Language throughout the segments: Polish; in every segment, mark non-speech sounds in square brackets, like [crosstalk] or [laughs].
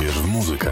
Uwierz w muzykę.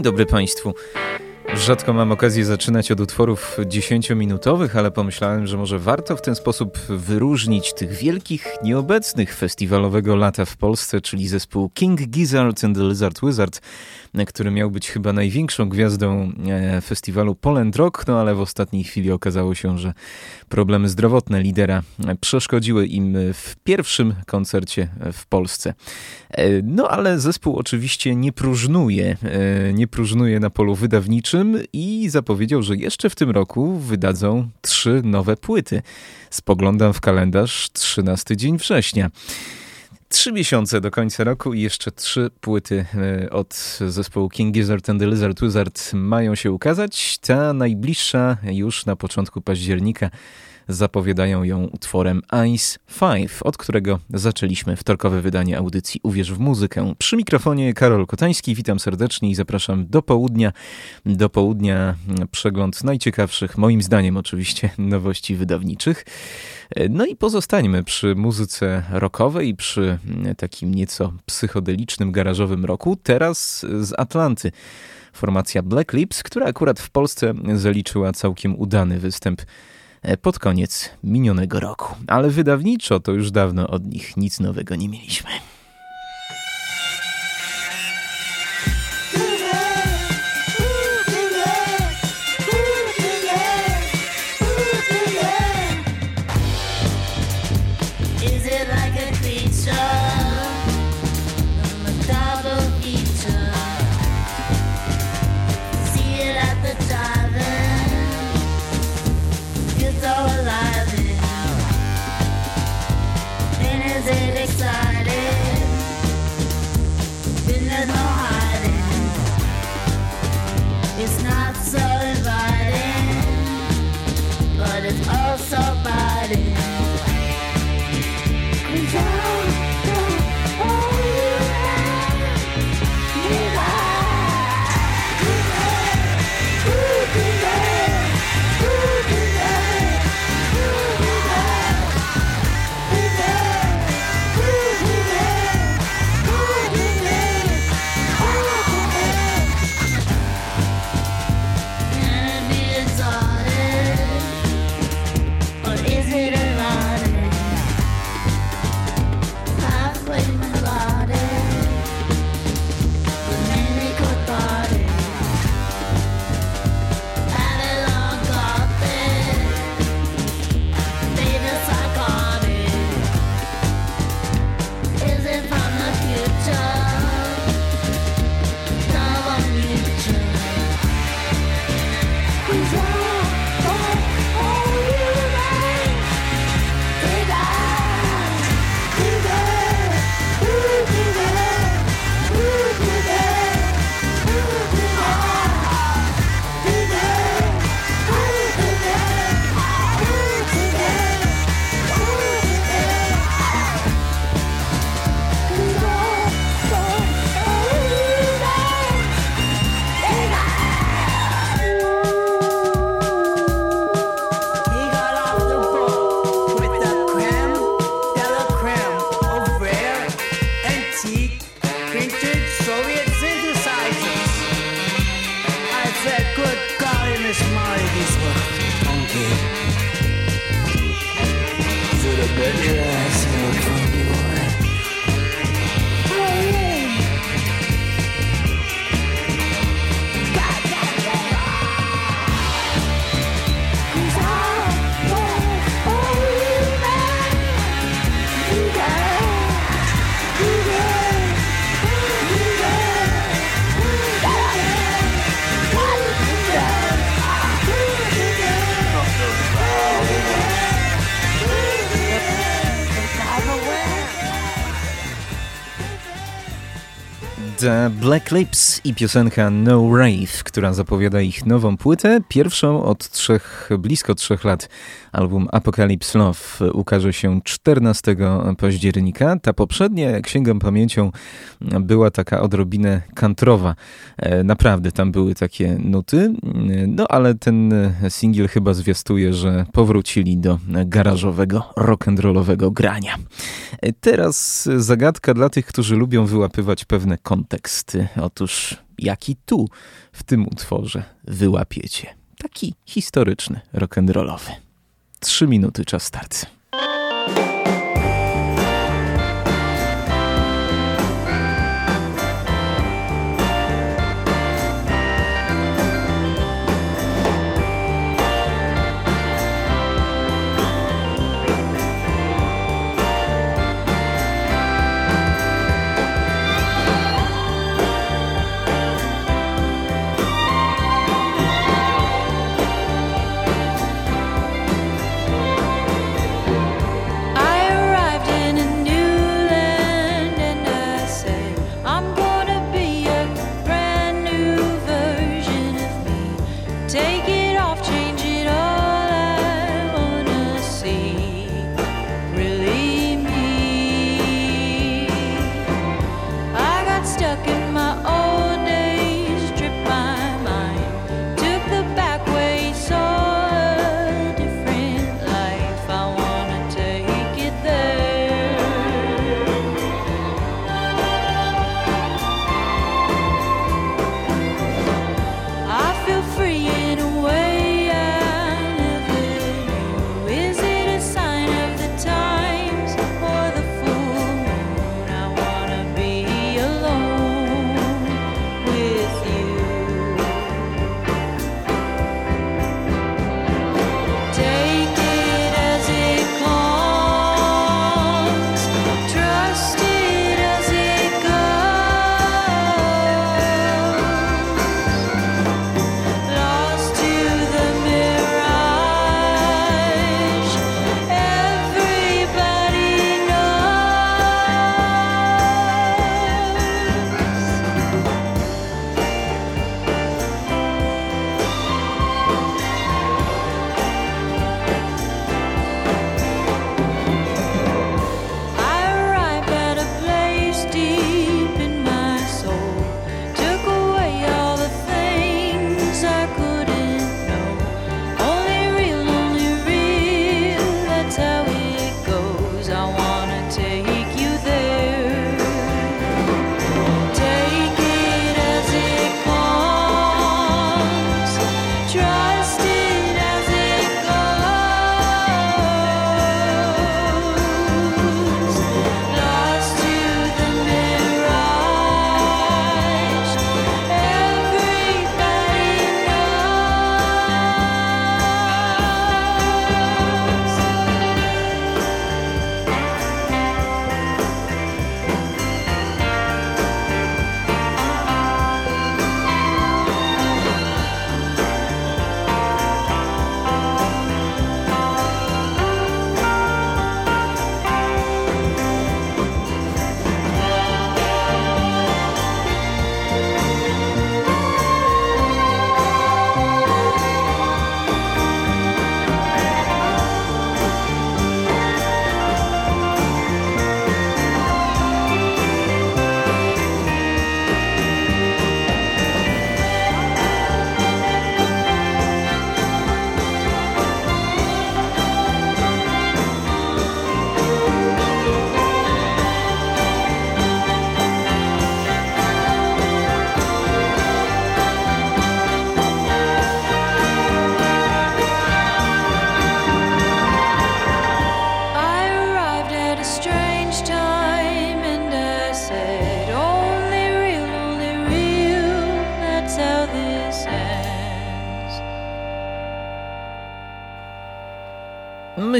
Dzień dobry Państwu. Rzadko mam okazję zaczynać od utworów dziesięciominutowych, ale pomyślałem, że może warto w ten sposób wyróżnić tych wielkich, nieobecnych festiwalowego lata w Polsce, czyli zespół King Gizzard and the Lizard Wizard, który miał być chyba największą gwiazdą e, festiwalu Poland Rock, no ale w ostatniej chwili okazało się, że problemy zdrowotne lidera przeszkodziły im w pierwszym koncercie w Polsce. E, no ale zespół oczywiście nie próżnuje, e, nie próżnuje na polu wydawniczym i zapowiedział, że jeszcze w tym roku wydadzą trzy nowe płyty. Spoglądam w kalendarz 13 dzień września. Trzy miesiące do końca roku i jeszcze trzy płyty e, od zespołu King Gizzard and the Lizard Wizard mają się ukazać. Ta najbliższa już na początku października zapowiadają ją utworem Ice 5, od którego zaczęliśmy wtorkowe wydanie audycji Uwierz w muzykę. Przy mikrofonie Karol Kotański, witam serdecznie i zapraszam do południa. Do południa przegląd najciekawszych, moim zdaniem oczywiście, [laughs] nowości wydawniczych. No i pozostańmy przy muzyce rockowej, przy takim nieco psychodelicznym, garażowym roku. Teraz z Atlanty formacja Black Lips, która akurat w Polsce zaliczyła całkiem udany występ pod koniec minionego roku. Ale wydawniczo to już dawno od nich nic nowego nie mieliśmy. Black Lips i piosenka No Rave, która zapowiada ich nową płytę, pierwszą od trzech, blisko trzech lat. Album Apocalypse Love ukaże się 14 października. Ta poprzednia, jak sięgam pamięcią, była taka odrobinę kantrowa. E, naprawdę tam były takie nuty, no ale ten singiel chyba zwiastuje, że powrócili do garażowego, rock'n'rollowego grania. E, teraz zagadka dla tych, którzy lubią wyłapywać pewne kontury Otóż jaki tu w tym utworze wyłapiecie? Taki historyczny, rock'n'rollowy. Trzy minuty czas start.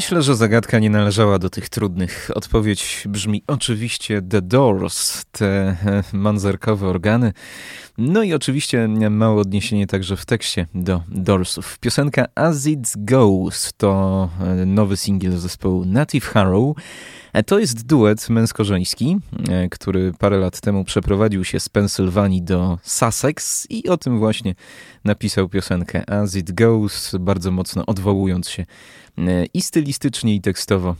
Myślę, że zagadka nie należała do tych trudnych. Odpowiedź brzmi oczywiście The Doors, te e, manzerkowe organy. No i oczywiście małe odniesienie także w tekście do Doorsów. Piosenka As It Goes to e, nowy singiel zespołu Native Harrow. E, to jest duet męsko-żeński, który parę lat temu przeprowadził się z Pensylwanii do Sussex i o tym właśnie napisał piosenkę As It Goes, bardzo mocno odwołując się i stylistycznie, i tekstowo,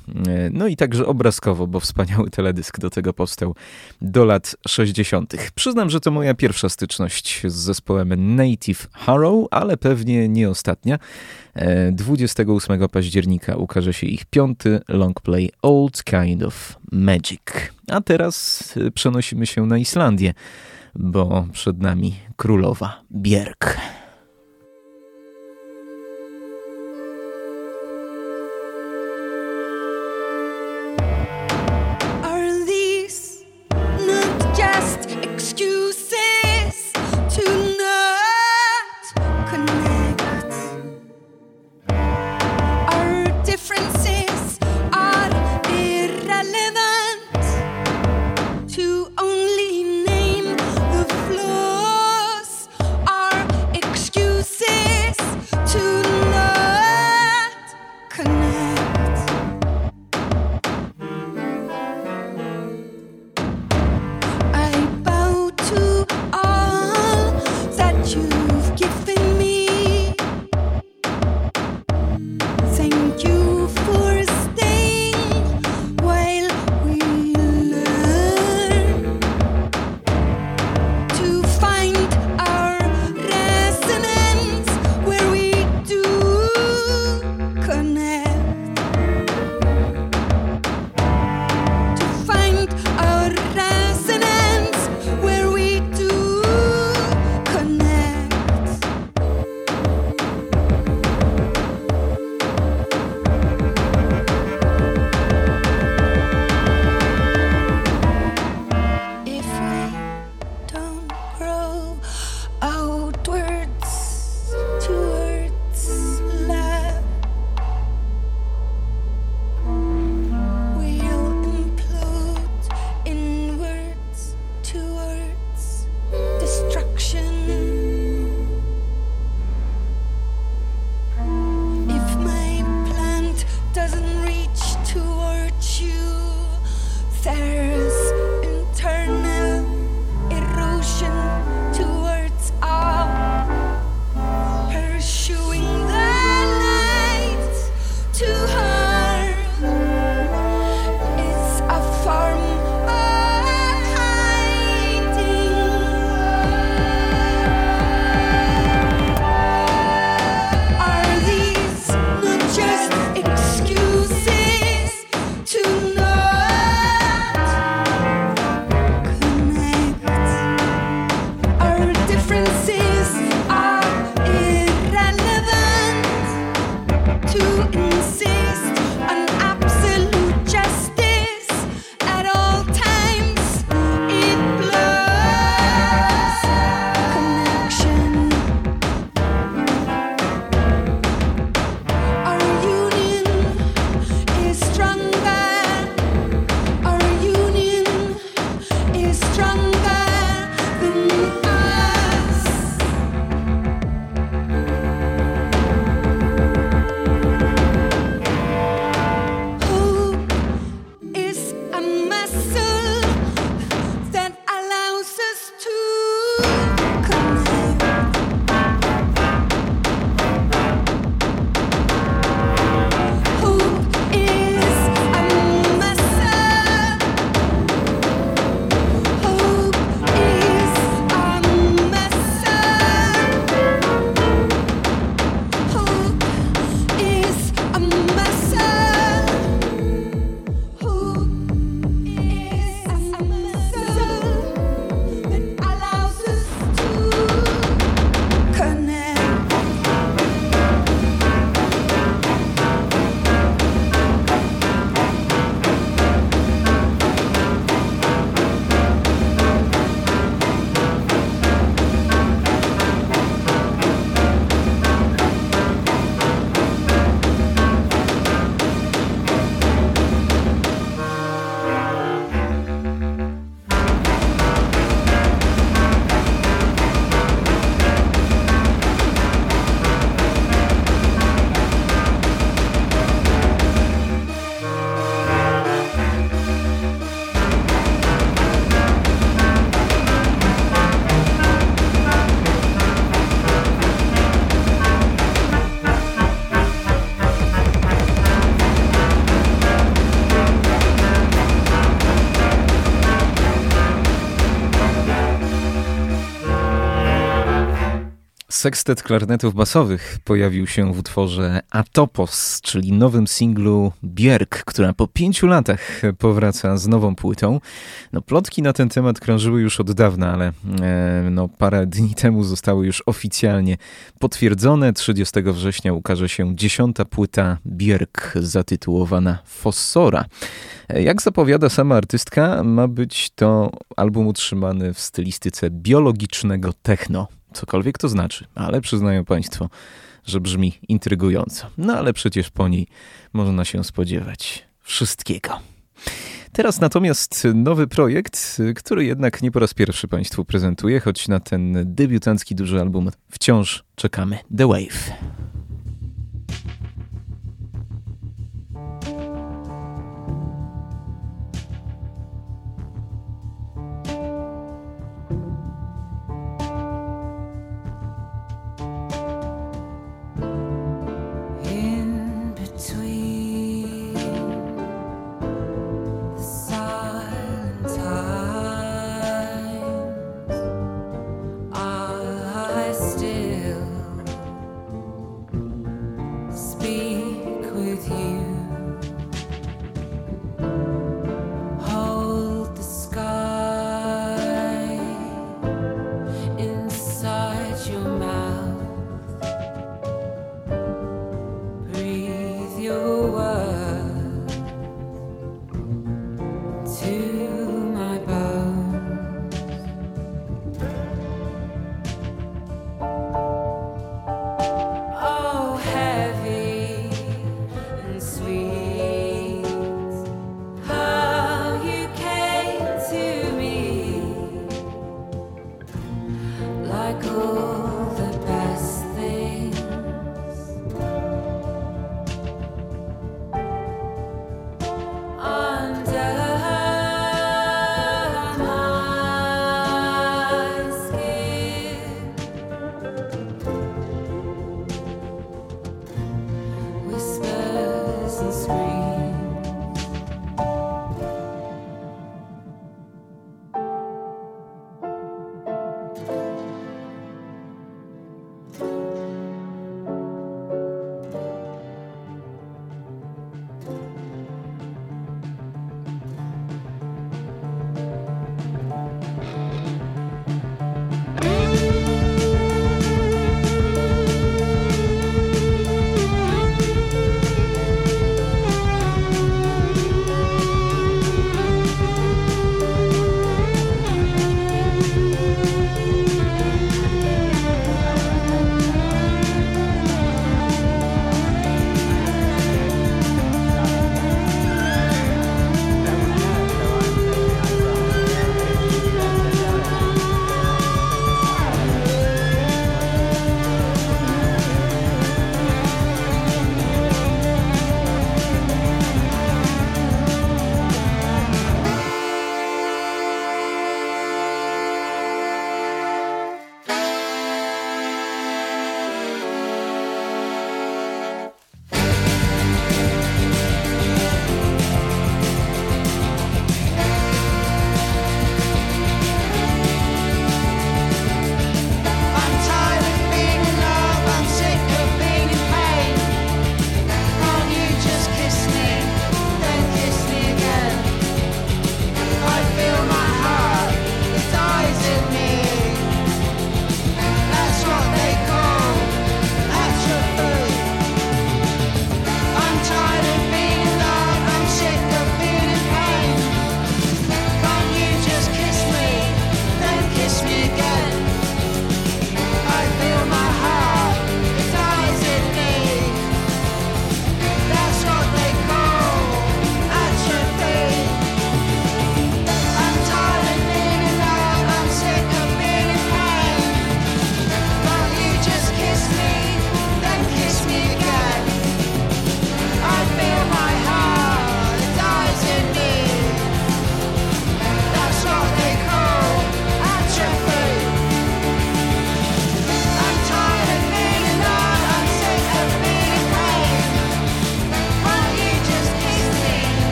no i także obrazkowo, bo wspaniały teledysk do tego powstał do lat 60. Przyznam, że to moja pierwsza styczność z zespołem Native Harrow, ale pewnie nie ostatnia. 28 października ukaże się ich piąty longplay Old Kind of Magic. A teraz przenosimy się na Islandię, bo przed nami królowa Bjerk. Sekstet klarnetów basowych pojawił się w utworze Atopos, czyli nowym singlu Bierk, która po pięciu latach powraca z nową płytą. No, plotki na ten temat krążyły już od dawna, ale e, no, parę dni temu zostały już oficjalnie potwierdzone. 30 września ukaże się dziesiąta płyta Bierk zatytułowana Fossora. Jak zapowiada sama artystka, ma być to album utrzymany w stylistyce biologicznego techno. Cokolwiek to znaczy, ale przyznają Państwo, że brzmi intrygująco. No ale przecież po niej można się spodziewać wszystkiego. Teraz natomiast nowy projekt, który jednak nie po raz pierwszy Państwu prezentuję, choć na ten debiutancki duży album wciąż czekamy. The Wave.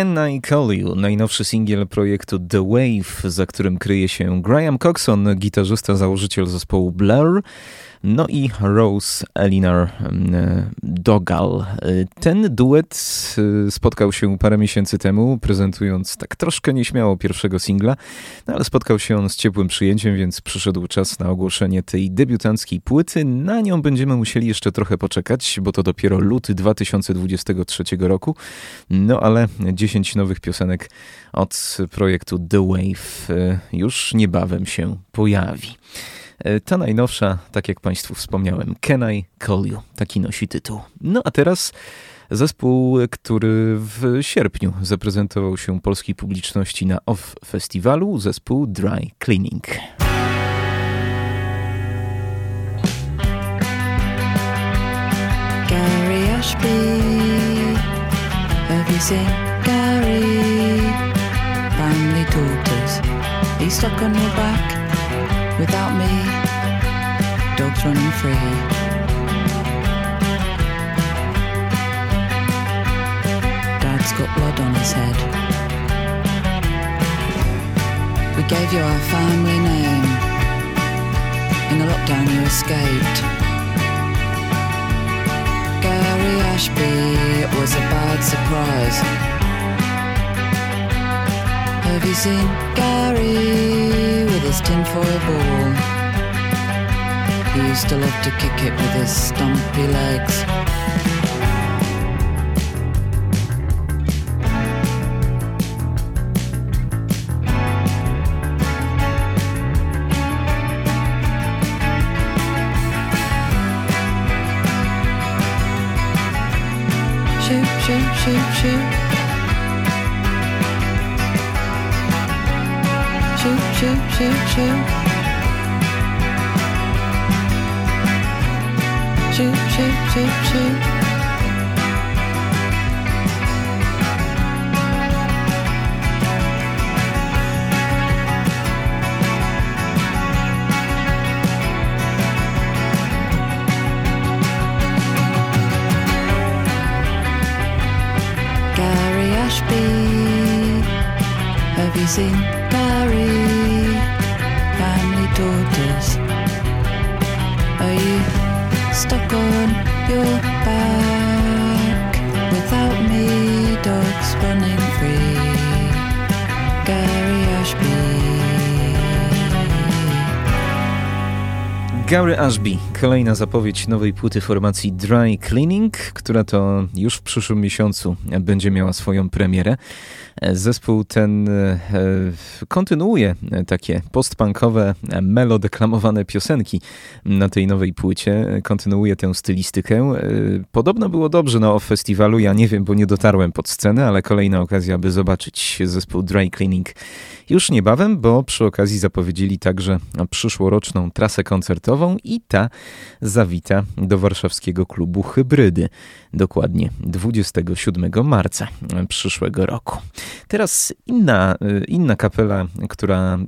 Can I Call You, najnowszy singiel projektu The Wave, za którym kryje się Graham Coxon, gitarzysta, założyciel zespołu Blur no i Rose Elinar mm, Dogal. Ten duet y, spotkał się parę miesięcy temu, prezentując tak troszkę nieśmiało pierwszego singla, no ale spotkał się on z ciepłym przyjęciem, więc przyszedł czas na ogłoszenie tej debiutanckiej płyty. Na nią będziemy musieli jeszcze trochę poczekać, bo to dopiero luty 2023 roku. No ale 10 nowych piosenek od projektu The Wave y, już niebawem się pojawi. E, ta najnowsza, tak jak Państwu wspomniałem, Can I Call You? Taki nosi tytuł. No a teraz zespół, który w sierpniu zaprezentował się polskiej publiczności na OFF Festiwalu, zespół Dry Cleaning. Gary Ashby, have you seen Gary? Family daughters, he's stuck on your back. Without me, dogs running free. Dad's got blood on his head. We gave you our family name. In the lockdown, you escaped. Gary Ashby, it was a bad surprise. Have you seen Gary with his tinfoil ball? He used to love to kick it with his stumpy legs. Shoot, shoot, shoot, shoot. choo choo. Gary Ashby, kolejna zapowiedź nowej płyty formacji Dry Cleaning, która to już w przyszłym miesiącu będzie miała swoją premierę. Zespół ten e, kontynuuje takie postpunkowe, melodeklamowane piosenki na tej nowej płycie. Kontynuuje tę stylistykę. E, podobno było dobrze na festiwalu, ja nie wiem, bo nie dotarłem pod scenę, ale kolejna okazja, by zobaczyć zespół Dry Cleaning już niebawem, bo przy okazji zapowiedzieli także przyszłoroczną trasę koncertową i ta zawita do warszawskiego klubu Hybrydy, dokładnie 27 marca przyszłego roku. Teraz inna, inna kapela, która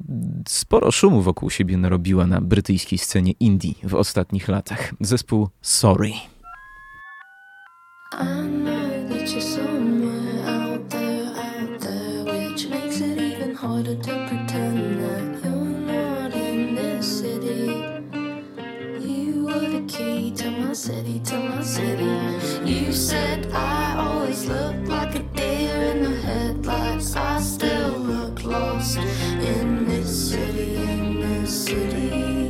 sporo szumu wokół siebie narobiła na brytyjskiej scenie indie w ostatnich latach. Zespół Sorry. I know my city, to my city. You said I always look like a deer in the headlights. I still look lost in this city, in this city.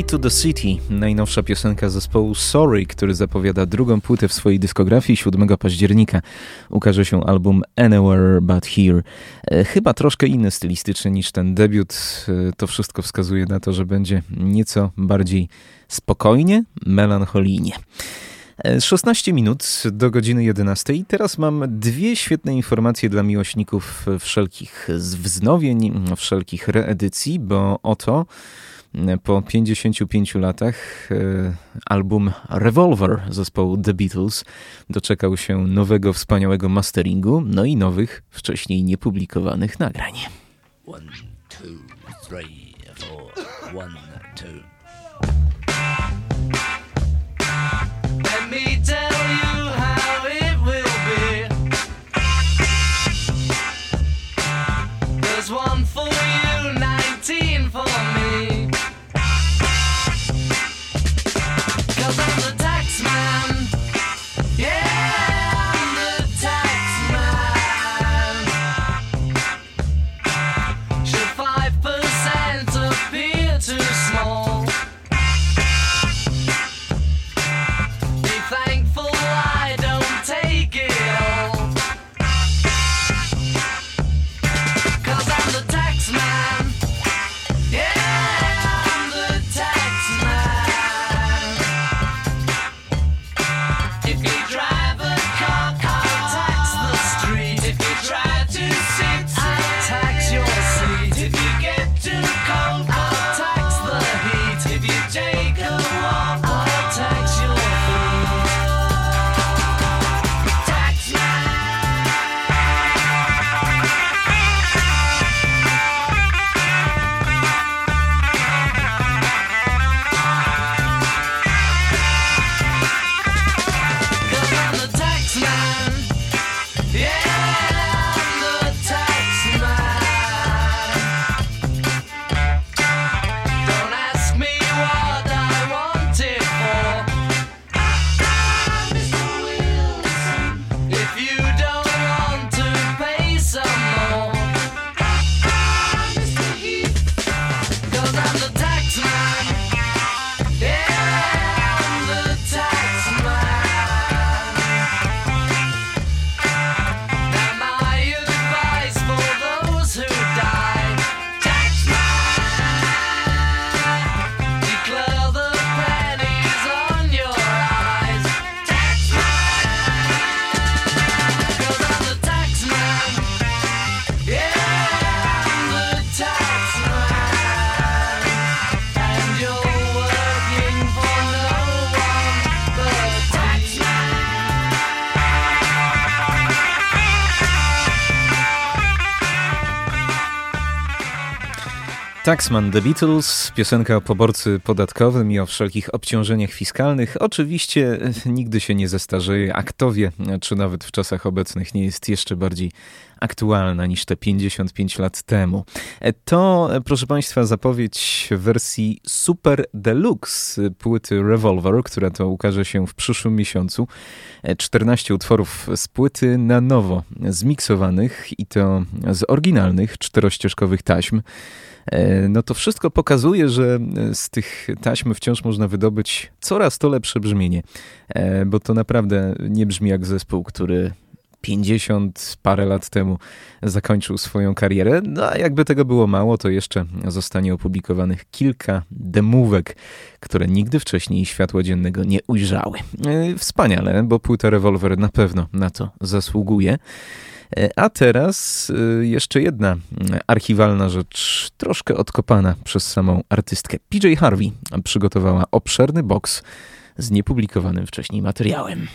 To the City, najnowsza piosenka zespołu Sorry, który zapowiada drugą płytę w swojej dyskografii. 7 października ukaże się album Anywhere But Here. E, chyba troszkę inny stylistycznie niż ten debiut. E, to wszystko wskazuje na to, że będzie nieco bardziej spokojnie, melancholijnie. 16 e, minut do godziny 11. Teraz mam dwie świetne informacje dla miłośników wszelkich wznowień, wszelkich reedycji, bo oto po 55 latach e, album Revolver zespołu The Beatles doczekał się nowego wspaniałego masteringu, no i nowych, wcześniej niepublikowanych nagrań. One, two, three, four. One, two. Taxman The Beatles, piosenka o poborcy podatkowym i o wszelkich obciążeniach fiskalnych. Oczywiście e, nigdy się nie zestarzeje, a kto wie, czy nawet w czasach obecnych nie jest jeszcze bardziej aktualna niż te 55 lat temu. E, to, e, proszę Państwa, zapowiedź wersji Super Deluxe płyty Revolver, która to ukaże się w przyszłym miesiącu. 14 utworów z płyty na nowo zmiksowanych i to z oryginalnych czterościeżkowych taśm. E, no to wszystko pokazuje, że e, z tych taśm wciąż można wydobyć coraz to lepsze brzmienie, e, bo to naprawdę nie brzmi jak zespół, który 50 parę lat temu zakończył swoją karierę. No a jakby tego było mało, to jeszcze zostanie opublikowanych kilka demówek, które nigdy wcześniej światła dziennego nie ujrzały. Wspaniale, bo płyta Revolver na pewno na to zasługuje. A teraz e, jeszcze jedna archiwalna rzecz, troszkę odkopana przez samą artystkę. PJ Harvey przygotowała obszerny boks z niepublikowanym wcześniej materiałem.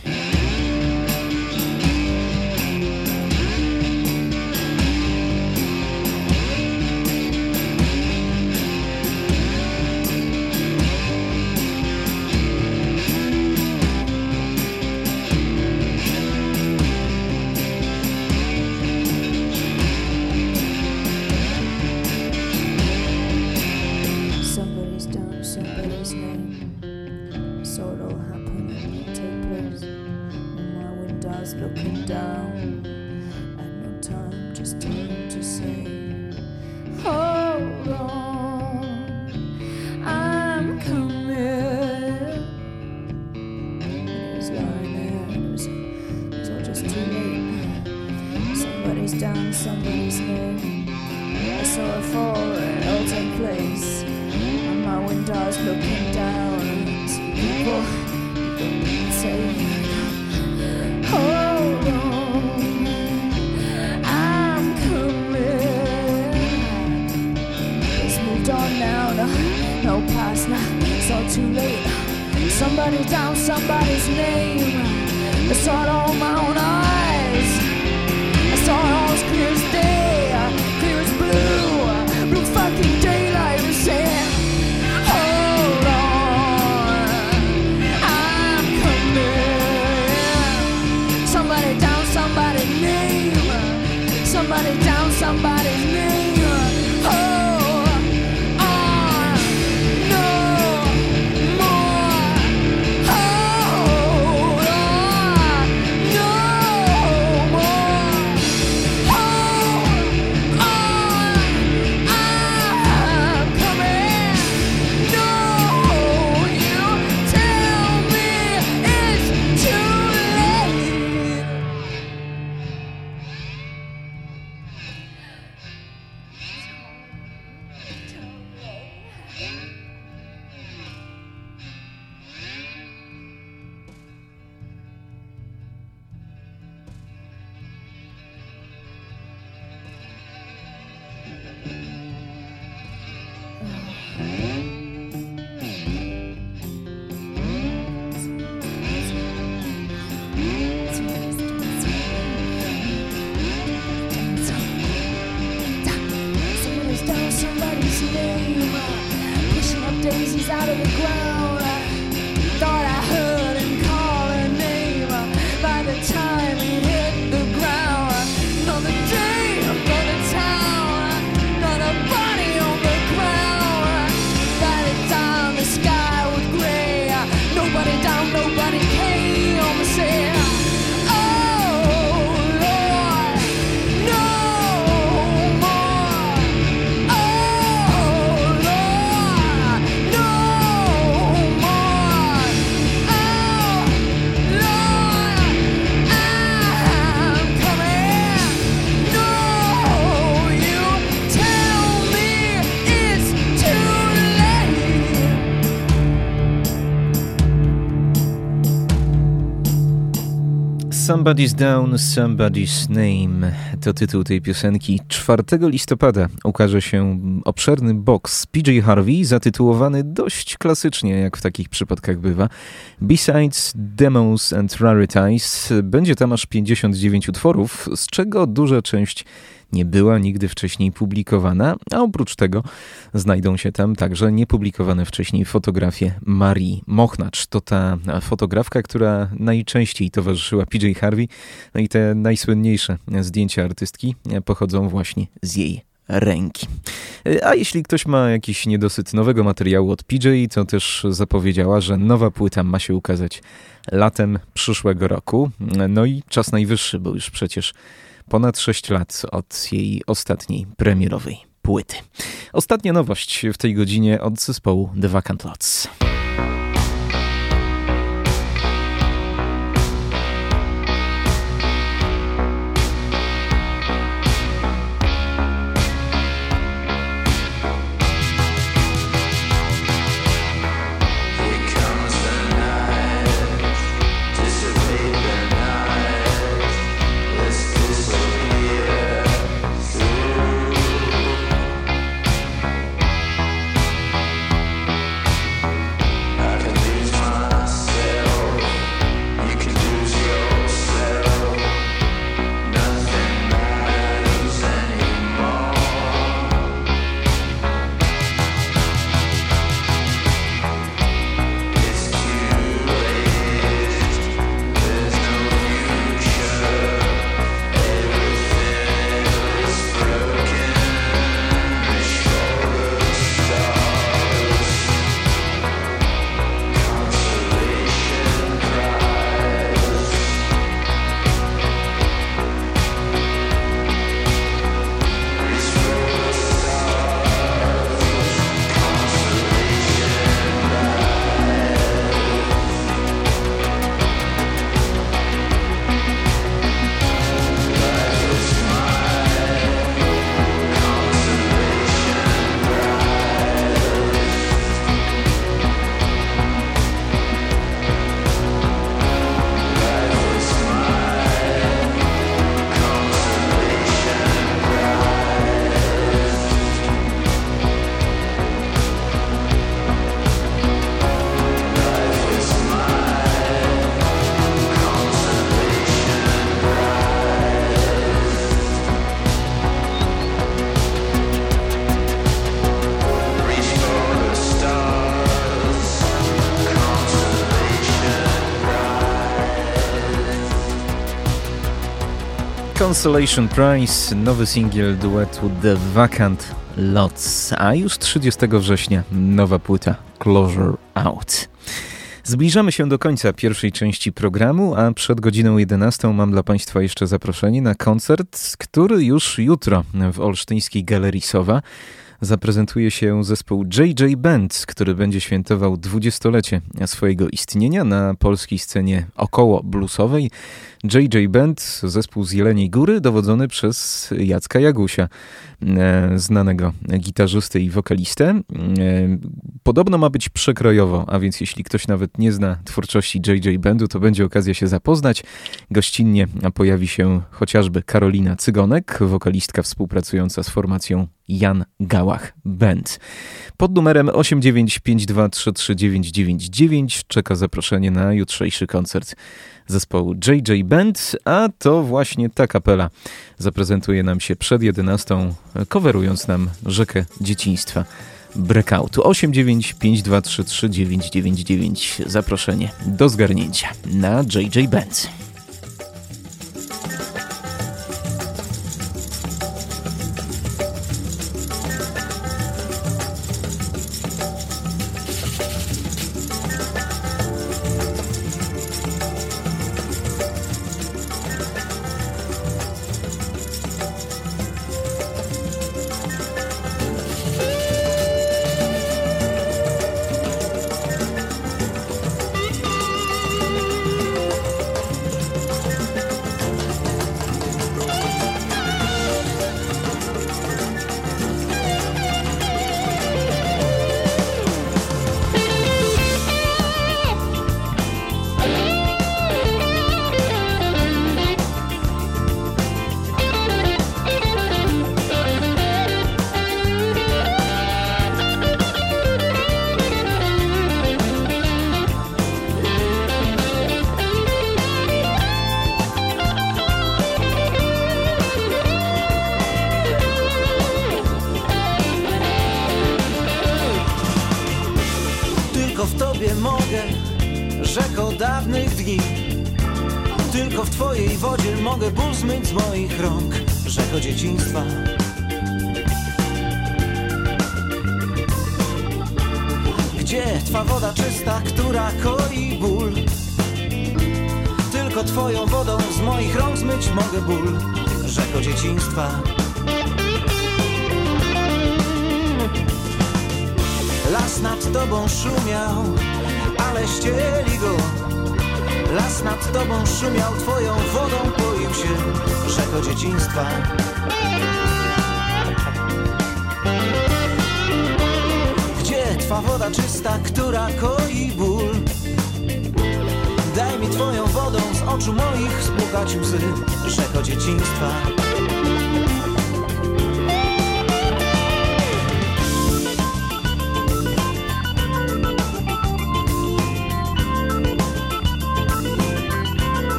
Somebody's Down, Somebody's Name to tytuł tej piosenki. 4 listopada ukaże się obszerny box PJ Harvey zatytułowany dość klasycznie, jak w takich przypadkach bywa. Besides Demos and Rarities będzie tam aż 59 utworów, z czego duża część nie była nigdy wcześniej publikowana, a oprócz tego znajdą się tam także niepublikowane wcześniej fotografie Marii Mochnacz. To ta fotografka, która najczęściej towarzyszyła PJ Harvey, no i te najsłynniejsze zdjęcia artystki pochodzą właśnie z jej ręki. A jeśli ktoś ma jakiś niedosyt nowego materiału od PJ, to też zapowiedziała, że nowa płyta ma się ukazać latem przyszłego roku. No i czas najwyższy, bo już przecież ponad 6 lat od jej ostatniej premierowej płyty. Ostatnia nowość w tej godzinie od zespołu The Vacant Lots. Consolation Prize, nowy singiel duetu The Vacant Lots, a już 30 września nowa płyta Closure Out. Zbliżamy się do końca pierwszej części programu, a przed godziną 11 mam dla Państwa jeszcze zaproszenie na koncert, który już jutro w Olsztyńskiej Galerii Sowa zaprezentuje się zespół JJ Band, który będzie świętował dwudziestolecie swojego istnienia na polskiej scenie około bluesowej. JJ Band, zespół z Jeleniej Góry, dowodzony przez Jacka Jagusia, e, znanego gitarzysty i wokalistę. E, podobno ma być przekrojowo, a więc jeśli ktoś nawet nie zna twórczości JJ Bandu, to będzie okazja się zapoznać. Gościnnie pojawi się chociażby Karolina Cygonek, wokalistka współpracująca z formacją Jan Gałach Band. Pod numerem 895233999 czeka zaproszenie na jutrzejszy koncert zespołu JJ Band, a to właśnie ta kapela zaprezentuje nam się przed 11, coverując nam rzekę dzieciństwa. Breakoutu 895233999 zaproszenie do zgarnięcia na JJ Band.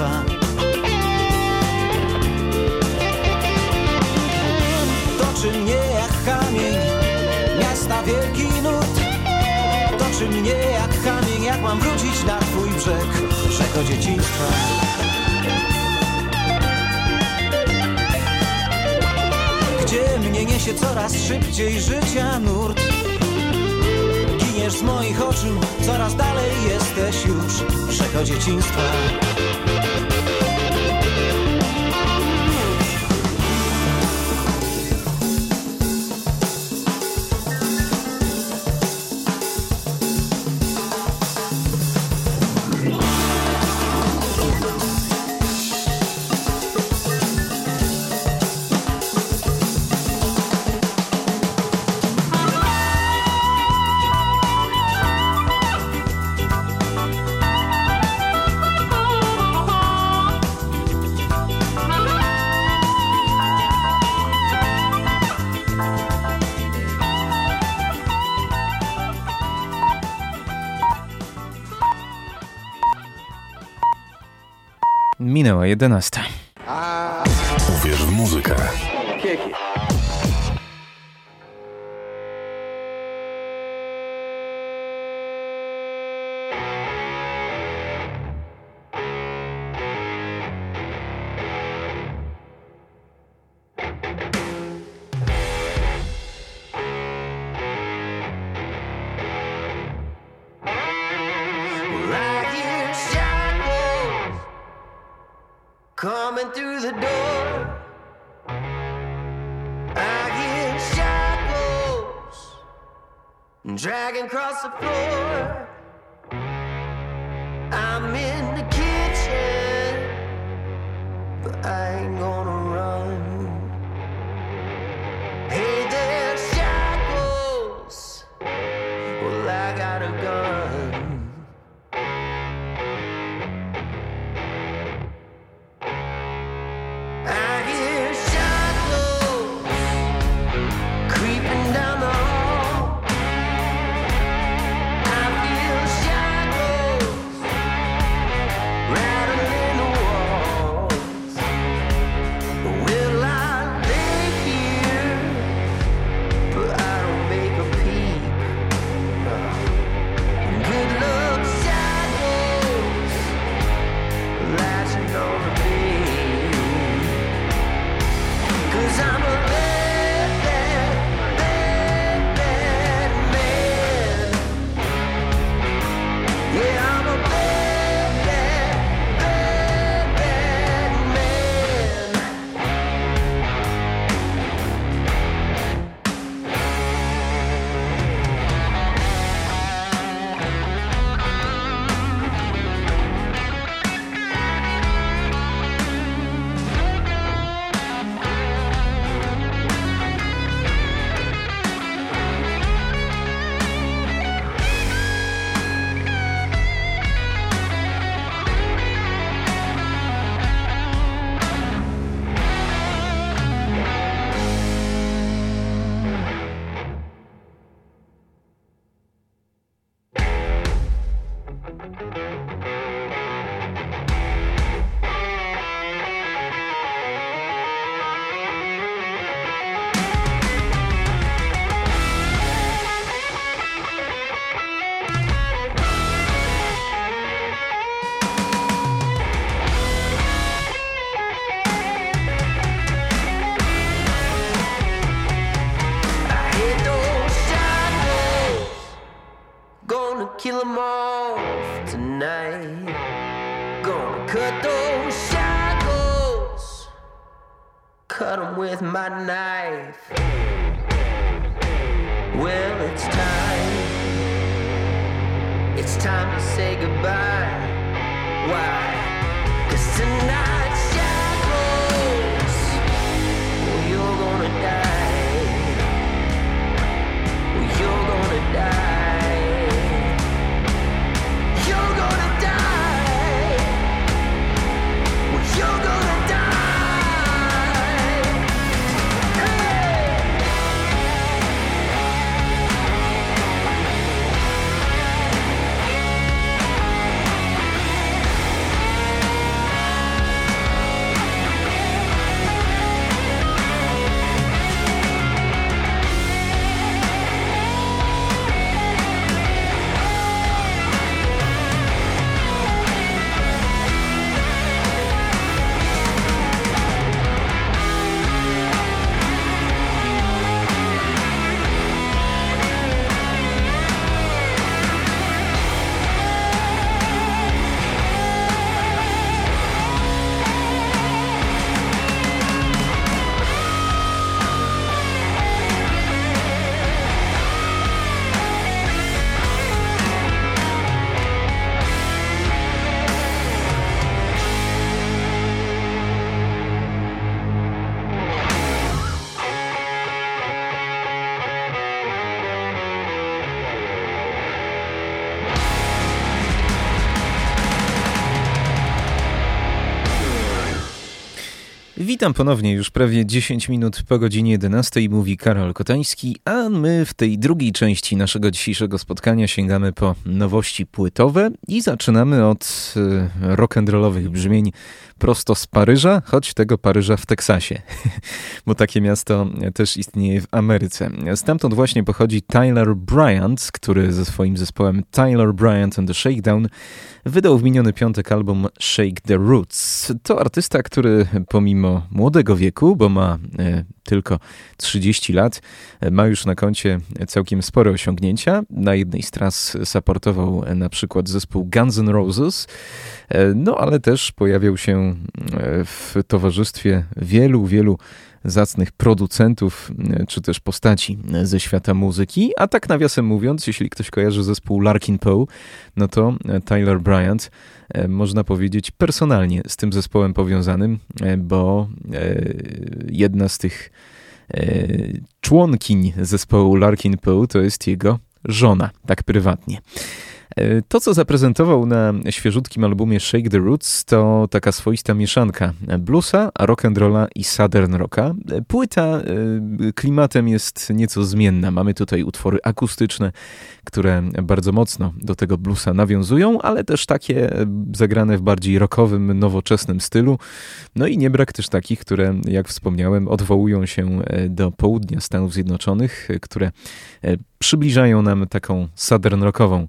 Dzieciństwa. Toczy mnie jak kamień miasta wielki nurt toczy mnie jak kamień, jak mam wrócić na twój brzeg, rzeko dzieciństwa. Gdzie mnie niesie coraz szybciej życia nurt Giniesz z moich oczu, coraz dalej jesteś już rzeko dzieciństwa Minęła 11. Witam ponownie, już prawie 10 minut po godzinie 11 mówi Karol Kotański, a my w tej drugiej części naszego dzisiejszego spotkania sięgamy po nowości płytowe i zaczynamy od y, rock'n'rollowych brzmień prosto z Paryża, choć tego Paryża w Teksasie, [laughs] bo takie miasto też istnieje w Ameryce. Stamtąd właśnie pochodzi Tyler Bryant, który ze swoim zespołem Tyler Bryant and the Shakedown wydał w miniony piątek album Shake the Roots. To artysta, który pomimo młodego wieku, bo ma e, tylko 30 lat, e, ma już na koncie całkiem spore osiągnięcia. Na jednej z tras supportował na przykład zespół Guns N' Roses, e, no ale też pojawiał się w towarzystwie wielu, wielu zacnych producentów czy też postaci ze świata muzyki. A tak nawiasem mówiąc, jeśli ktoś kojarzy zespół Larkin Poe, no to Tyler Bryant e, można powiedzieć personalnie z tym zespołem powiązanym, e, bo e, jedna z tych członkiń zespołu Larkin Poe to jest jego żona, tak prywatnie. E, to, co zaprezentował na świeżutkim albumie Shake the Roots, to taka swoista mieszanka bluesa, rock'n'rolla i southern rocka. Płyta e, klimatem jest nieco zmienna. Mamy tutaj utwory akustyczne, które bardzo mocno do tego bluesa nawiązują, ale też takie zagrane w bardziej rockowym, nowoczesnym stylu. No i nie brak też takich, które, jak wspomniałem, odwołują się e, do południa Stanów Zjednoczonych, które przybliżają nam taką southern rockową E,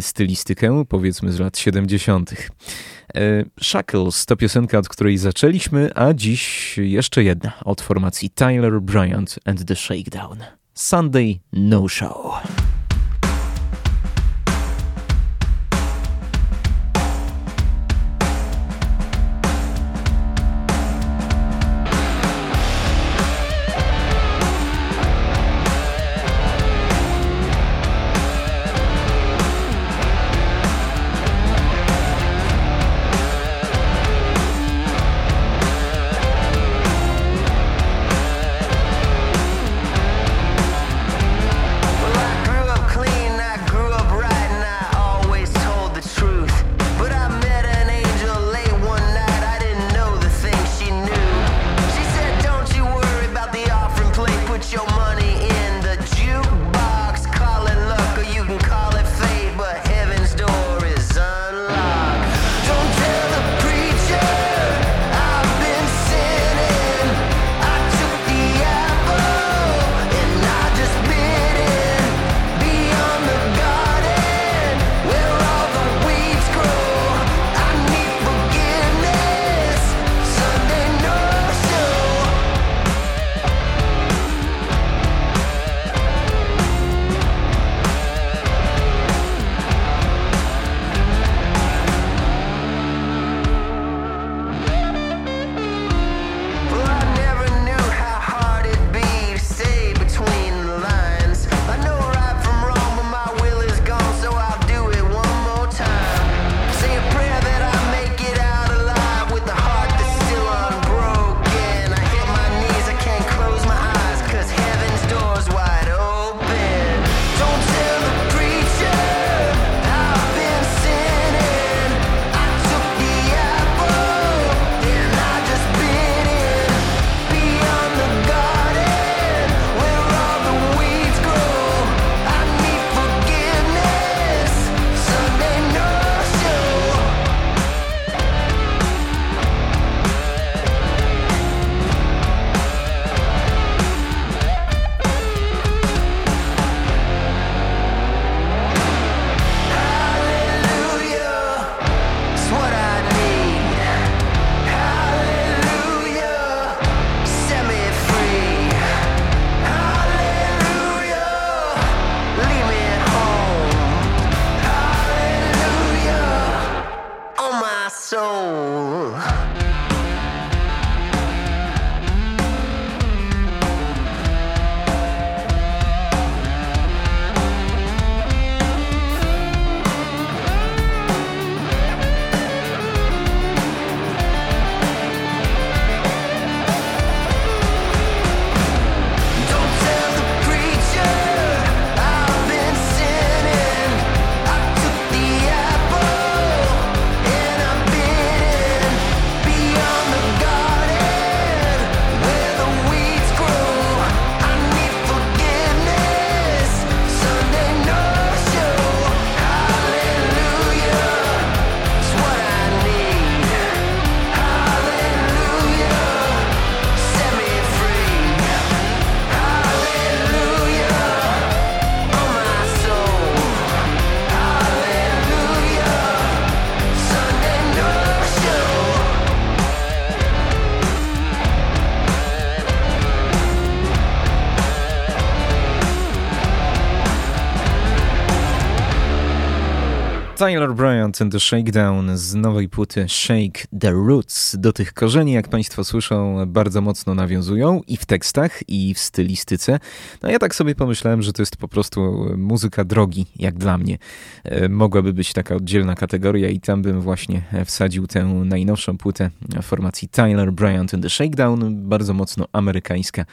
stylistykę, powiedzmy z lat 70. E, Shackles to piosenka, od której zaczęliśmy, a dziś jeszcze jedna od formacji Tyler Bryant and the Shakedown. Sunday No Show. Tyler Bryant and the Shakedown z nowej płyty Shake the Roots. Do tych korzeni, jak Państwo słyszą, bardzo mocno nawiązują i w tekstach, i w stylistyce. No ja tak sobie pomyślałem, że to jest po prostu muzyka drogi, jak dla mnie. E, mogłaby być taka oddzielna kategoria i tam bym właśnie wsadził tę najnowszą płytę formacji Tyler Bryant and the Shakedown, bardzo mocno amerykańska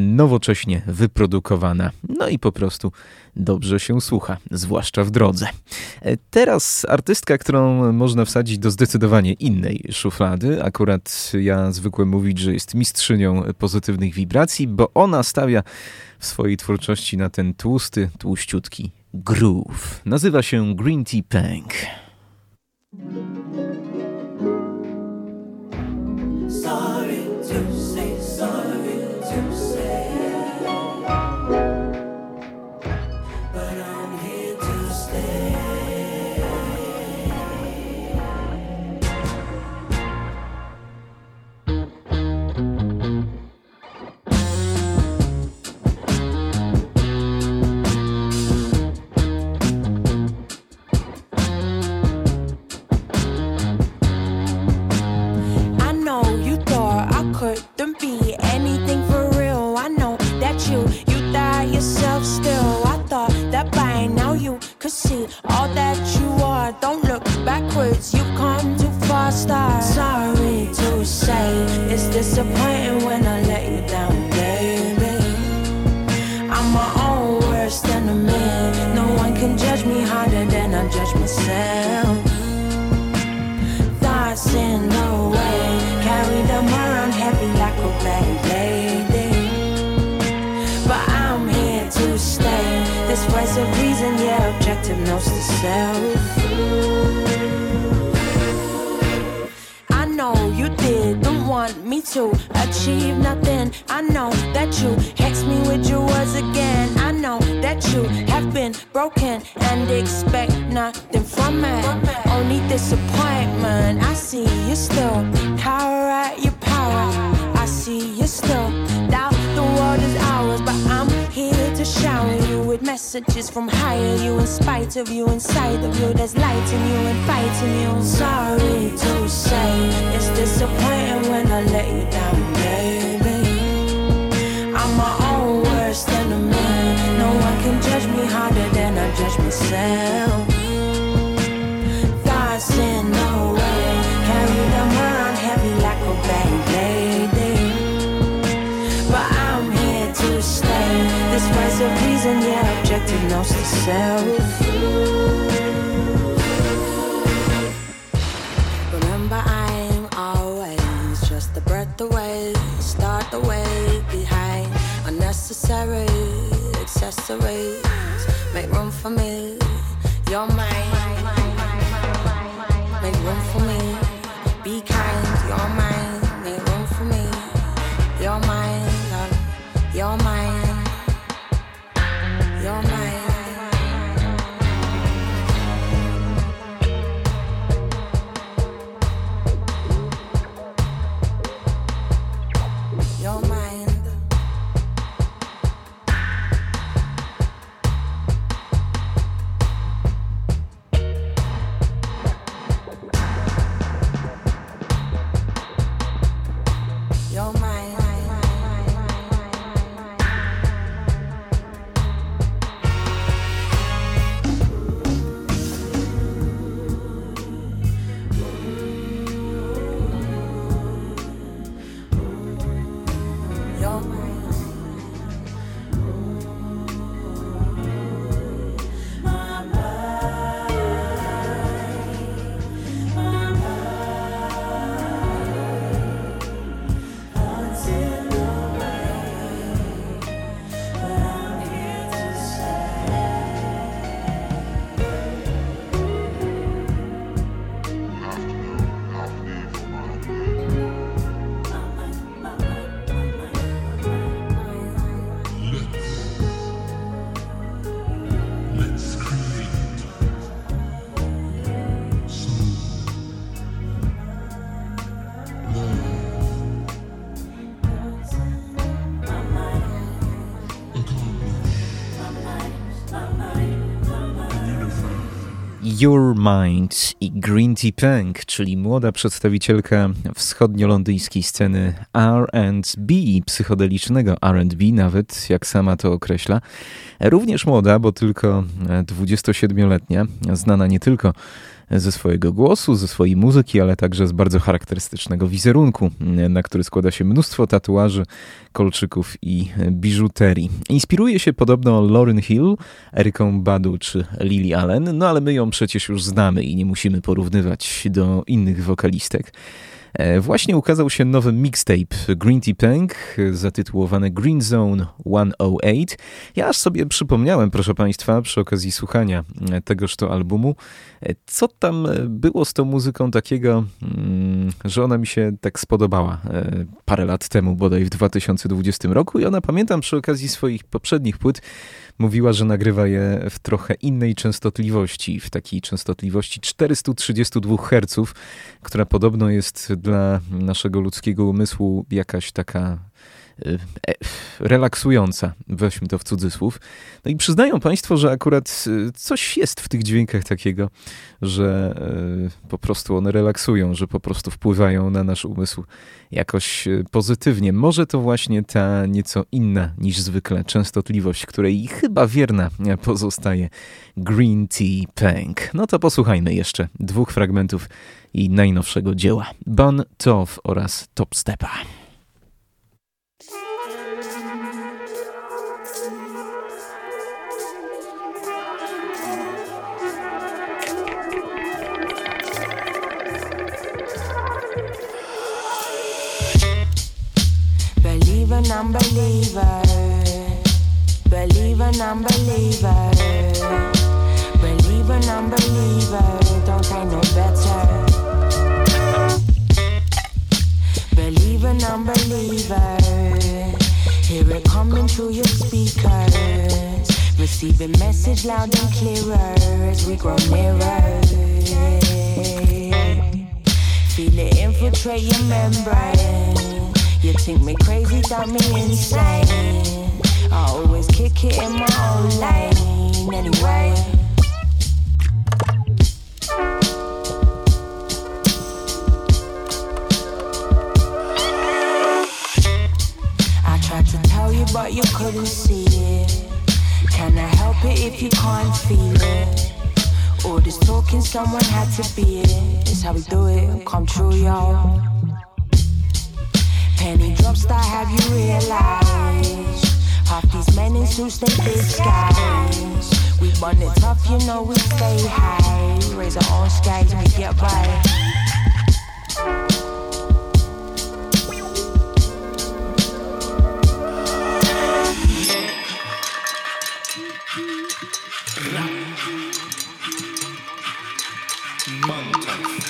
nowocześnie wyprodukowana, no i po prostu dobrze się słucha, zwłaszcza w drodze. E, teraz artystka, którą można wsadzić do zdecydowanie innej szuflady. Akurat ja zwykłem mówić, że jest mistrzynią pozytywnych wibracji, bo ona stawia w swojej twórczości na ten tłusty, tłuściutki groove. Nazywa się Green Tea Punk. Sorry Your Mind i Green Tea Punk, czyli młoda przedstawicielka wschodnio-londyjskiej sceny R&B, psychodelicznego R&B nawet, jak sama to określa. Również młoda, bo tylko 27-letnia, znana nie tylko ze swojego głosu, ze swojej muzyki, ale także z bardzo charakterystycznego wizerunku, na który składa się mnóstwo tatuaży, kolczyków i biżuterii. Inspiruje się podobno Lauren Hill, Eryką Badu czy Lily Allen, no ale my ją przecież już znamy i nie musimy porównywać do innych wokalistek. E, właśnie ukazał się nowy mixtape Green Tea Punk zatytułowany Green Zone 108. Ja aż sobie przypomniałem, proszę Państwa, przy okazji słuchania e, tegoż to albumu, e, co tam było z tą muzyką takiego, mm, że ona mi się tak spodobała parę lat temu, bodaj w 2020 roku i ona pamiętam przy okazji swoich poprzednich płyt mówiła, że nagrywa je w trochę innej częstotliwości, w takiej częstotliwości 432 Hz, która podobno jest dla naszego ludzkiego umysłu jakaś taka relaksująca, weźmy to w cudzysłów. No i przyznają Państwo, że akurat e, coś jest w tych dźwiękach takiego, że e, po prostu one relaksują, że po prostu wpływają na nasz umysł jakoś pozytywnie. Może to właśnie ta nieco inna niż zwykle częstotliwość, której chyba wierna pozostaje Green Tea Punk. No to posłuchajmy jeszcze dwóch fragmentów i najnowszego dzieła. Bon Tov oraz Top Stepa. Believe a non-believer. Believe a non-believer. Believe a non-believer. Don't take no better. Believe a non-believer. Hear it coming through your speakers. Receiving message loud and clearer as we grow nearer. Feel it infiltrate your membrane. You think me crazy, got me insane. I always kick it in my own lane anyway. I tried to tell you, but you couldn't see it. Can I help it if you can't feel it? All this talking, someone had to be it. It's how we do it, come true, y'all. Penny drops that have you realized? Half these men in suits they disguise. We run it tough, you know we stay high. Raise our own skies, we get by. Mountains,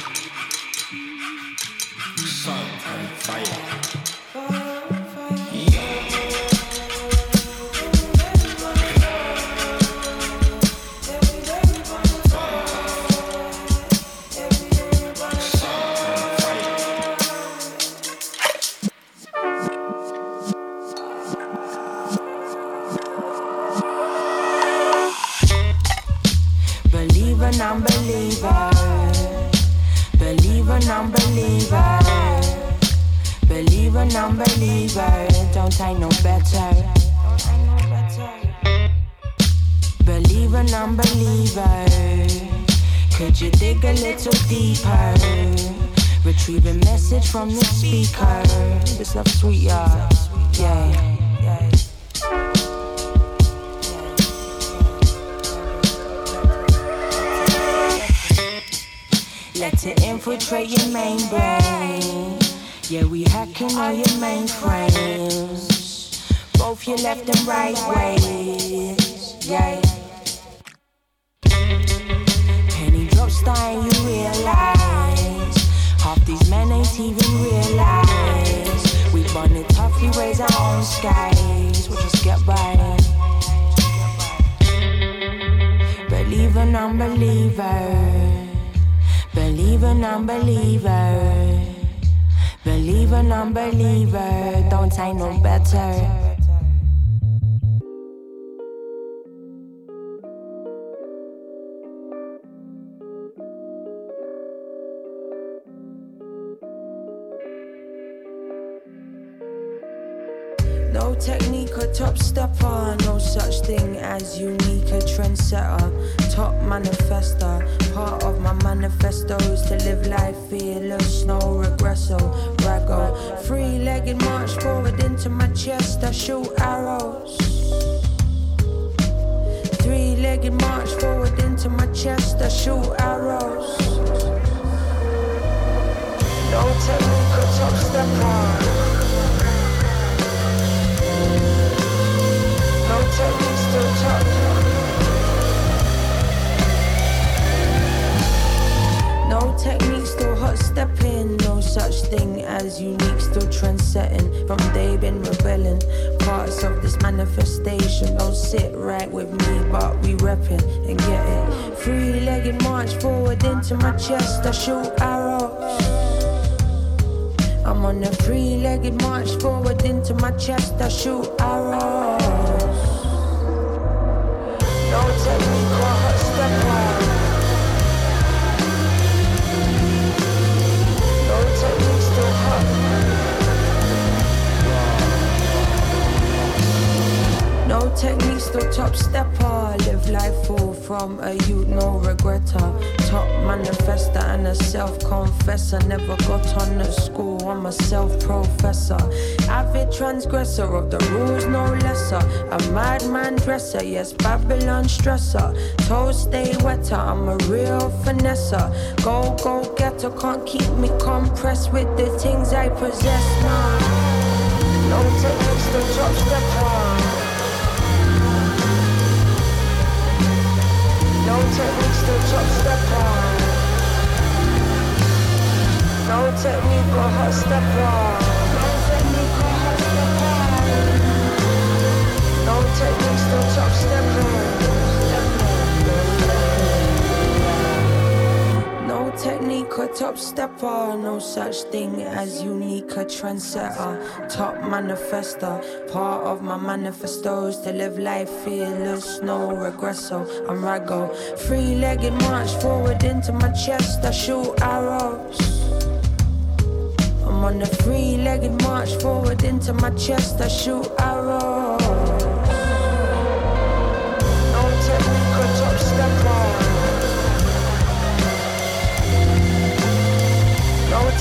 sun and fire. Technique, still top stepper. Live life full from a youth, no regretter. Top manifester and a self confessor. Never got on at school, I'm a self professor. Avid transgressor of the rules, no lesser. A madman dresser, yes, Babylon stressor. Toes stay wetter, I'm a real finesser. Go, go getter, can't keep me compressed with the things I possess now. No technique, still top stepper. No techniques to drop step on. No technique hot step on. No technique hot step on. No techniques to step on. Technique or top stepper. No such thing as unique a trendsetter. Top manifester. Part of my manifestos to live life fearless, no regresso. I'm raggo. Three legged march forward into my chest. I shoot arrows. I'm on a three legged march forward into my chest. I shoot arrows.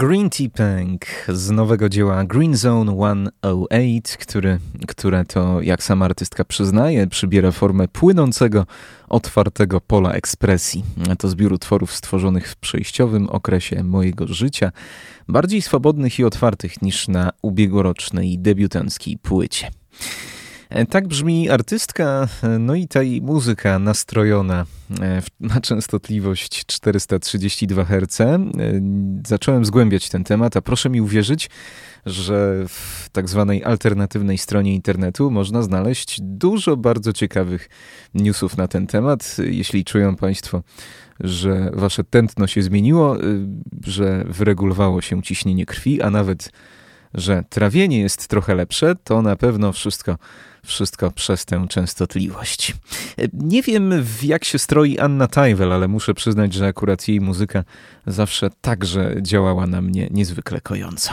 Green Tea Punk z nowego dzieła Green Zone 108, który, które to, jak sama artystka przyznaje, przybiera formę płynącego, otwartego pola ekspresji. To zbiór utworów stworzonych w przejściowym okresie mojego życia, bardziej swobodnych i otwartych niż na ubiegłorocznej debiutanckiej płycie. E, Tak brzmi artystka, e, no i ta jej muzyka nastrojona e, na częstotliwość 432 Hz. Zacząłem zgłębiać ten temat, a proszę mi uwierzyć, że w tak zwanej alternatywnej stronie internetu można znaleźć dużo bardzo ciekawych newsów na ten temat. Jeśli czują Państwo, że Wasze tętno się zmieniło, że wyregulowało się ciśnienie krwi, a nawet że trawienie jest trochę lepsze, to na pewno wszystko, wszystko przez tę częstotliwość. Nie wiem, jak się stroi Anna Tajwel, ale muszę przyznać, że akurat jej muzyka zawsze także działała na mnie niezwykle kojąco.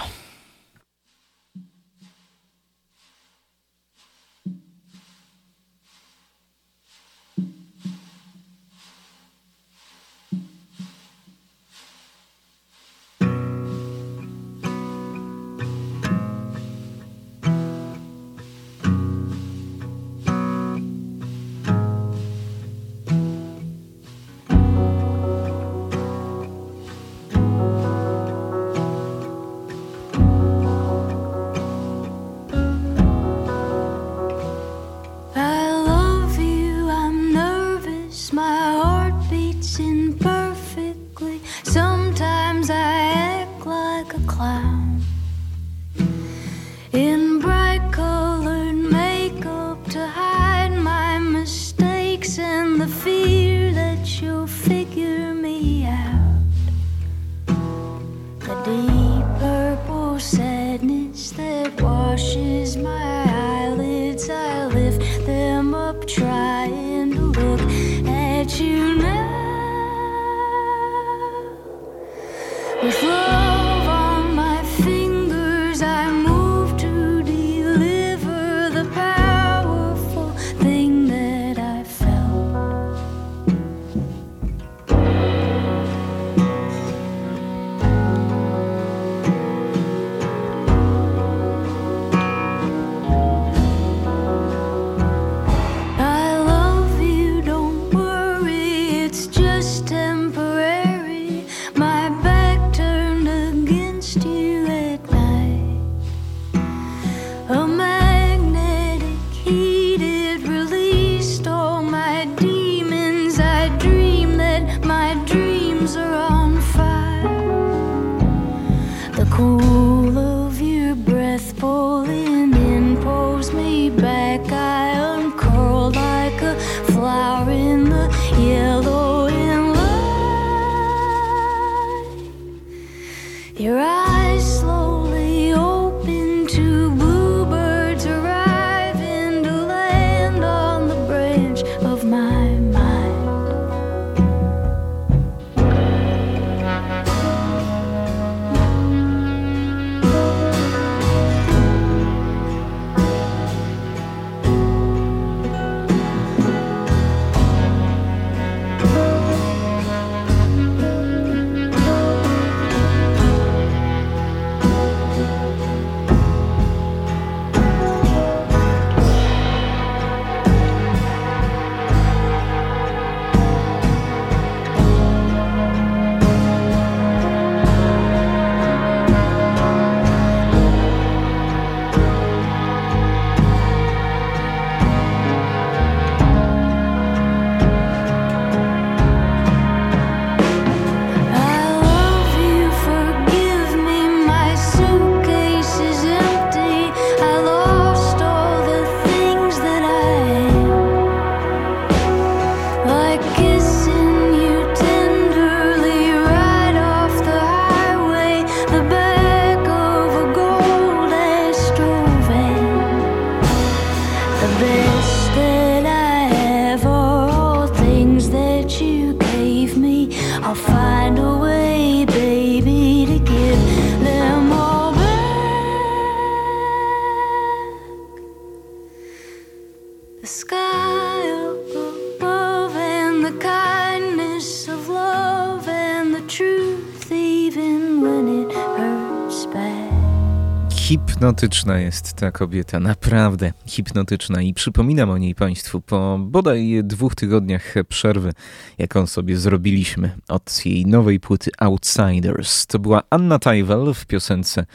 Hipnotyczna jest ta kobieta, naprawdę hipnotyczna i przypominam o niej Państwu po bodaj dwóch tygodniach przerwy, jaką sobie zrobiliśmy od jej nowej płyty Outsiders. To była Anna Tajwel w piosence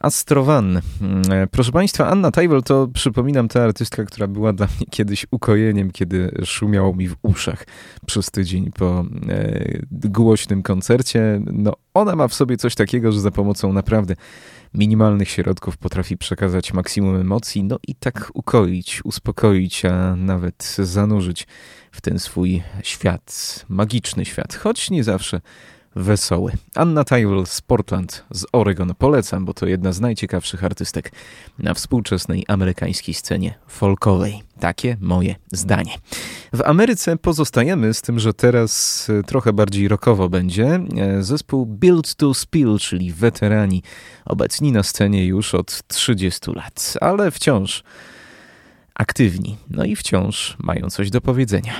Astrowan. Mm, proszę Państwa, Anna Tajwel to przypominam ta artystka, która była dla mnie kiedyś ukojeniem, kiedy szumiało mi w uszach przez tydzień po e, głośnym koncercie. No, ona ma w sobie coś takiego, że za pomocą naprawdę minimalnych środków potrafi przekazać maksimum emocji, no i tak ukoić, uspokoić, a nawet zanurzyć w ten swój świat, magiczny świat, choć nie zawsze wesoły. Anna Tyrell z Portland, z Oregon polecam, bo to jedna z najciekawszych artystek na współczesnej amerykańskiej scenie folkowej. Takie moje zdanie. W Ameryce pozostajemy z tym, że teraz e, trochę bardziej rockowo będzie. E, zespół Build to Spill, czyli weterani, obecni na scenie już od 30 lat, ale wciąż aktywni, no i wciąż mają coś do powiedzenia.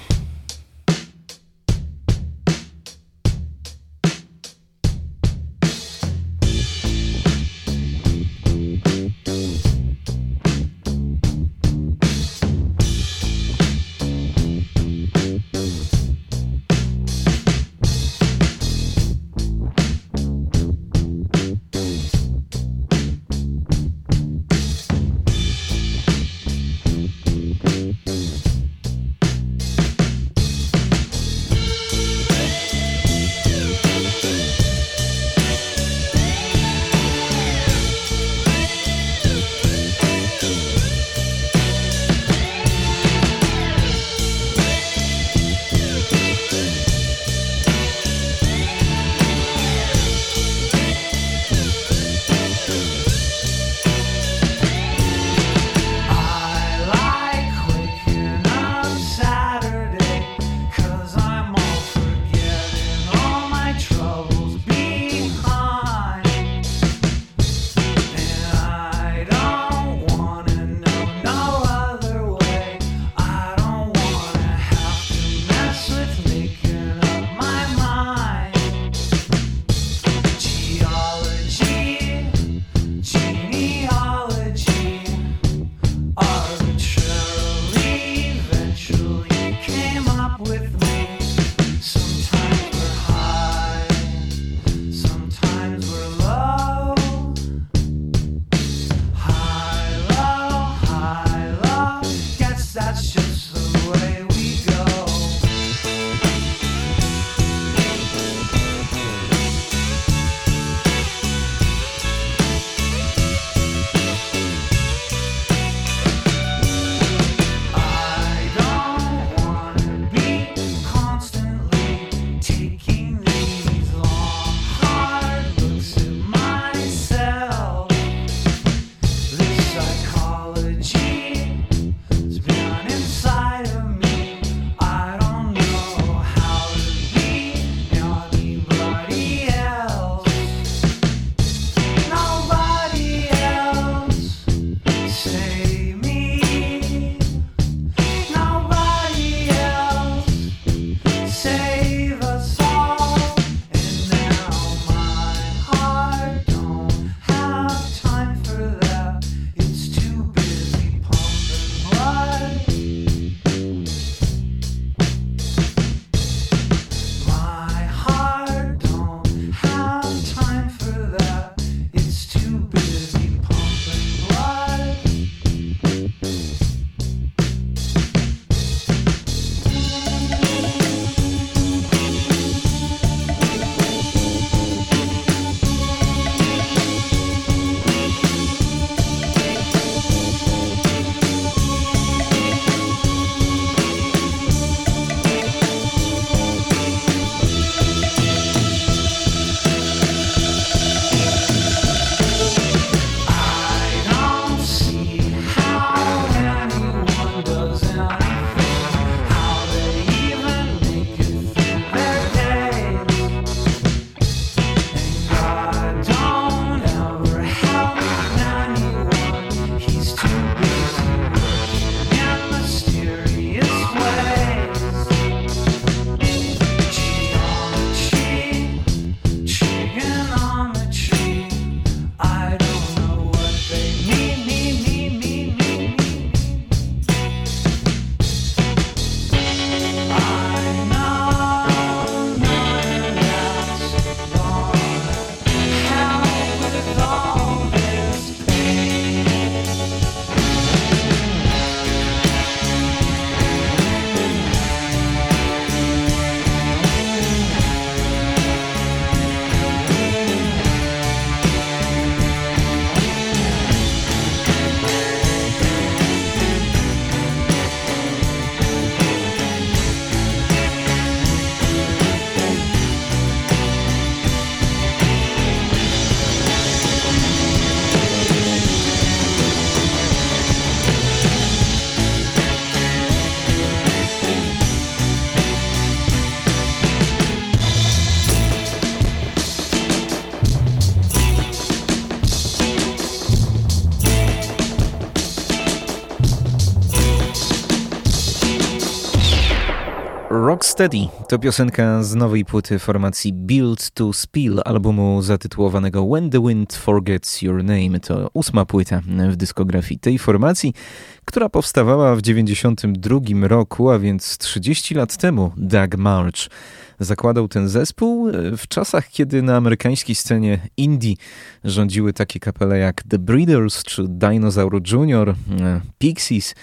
Steady to piosenka z nowej płyty formacji Build to Spill, albumu zatytułowanego When the Wind Forgets Your Name. To ósma płyta w dyskografii tej formacji, która powstawała w 92 roku, a więc 30 lat temu. Doug March zakładał ten zespół w czasach, kiedy na amerykańskiej scenie indie rządziły takie kapele jak The Breeders czy Dinosaur Jr., Pixies,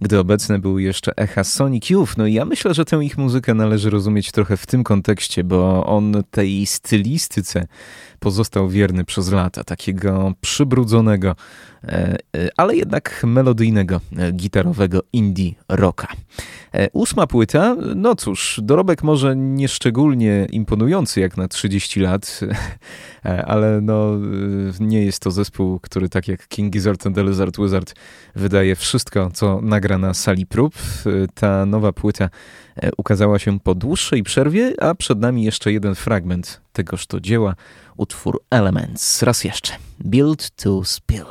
gdy obecne były jeszcze echa Sonic Youth. No i ja myślę, że tę ich muzykę należy rozumieć trochę w tym kontekście, bo on tej stylistyce pozostał wierny przez lata, takiego przybrudzonego, e, e, ale jednak melodyjnego, e, gitarowego indie rocka. Ósma płyta, no cóż, dorobek może nieszczególnie imponujący jak na 30 lat, [laughs] ale no nie jest to zespół, który tak jak King Gizzard and the Lizard Wizard wydaje wszystko, co nagra na sali prób. Ta nowa płyta ukazała się po dłuższej przerwie, a przed nami jeszcze jeden fragment tegoż to dzieła, utwór Elements. Raz jeszcze. Build to Spill.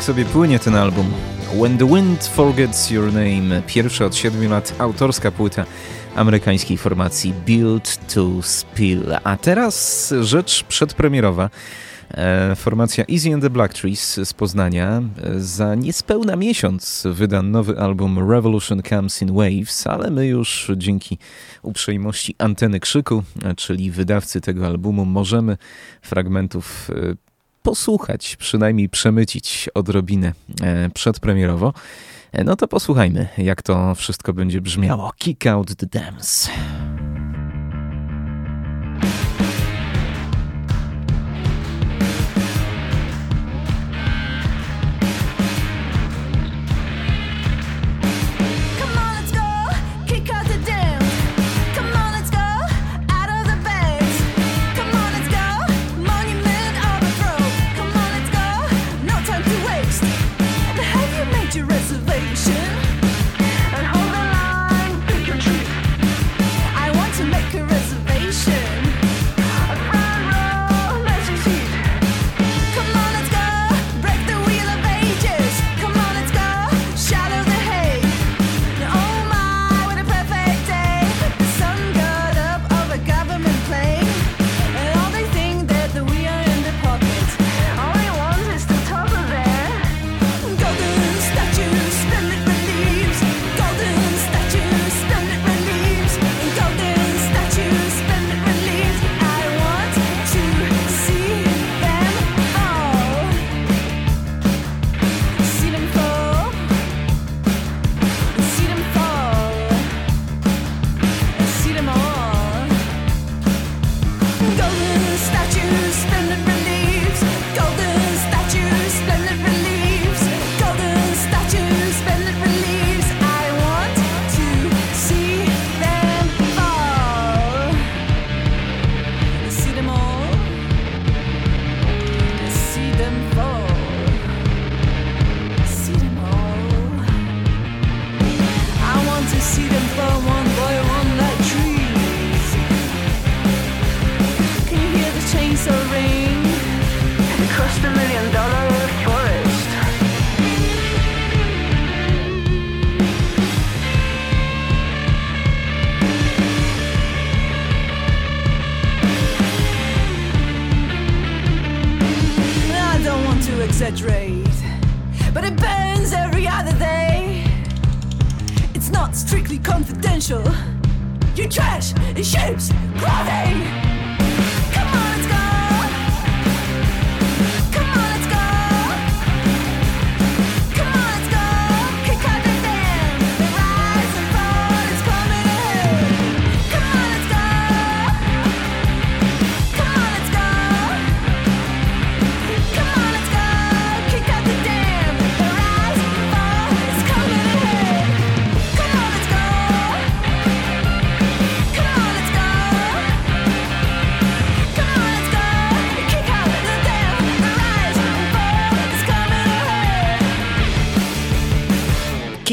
Tak sobie płynie ten album. When the Wind Forgets Your Name. Pierwsza od siedmiu lat autorska płyta amerykańskiej formacji Build to Spill. A teraz rzecz przedpremierowa. E, formacja Easy and the Black Trees z Poznania. Za niespełna miesiąc wyda nowy album Revolution Comes in Waves, ale my już dzięki uprzejmości Anteny Krzyku, czyli wydawcy tego albumu, możemy fragmentów e, posłuchać, przynajmniej przemycić odrobinę e, przedpremierowo, e, no to posłuchajmy, jak to wszystko będzie brzmiało. Kick out the dance.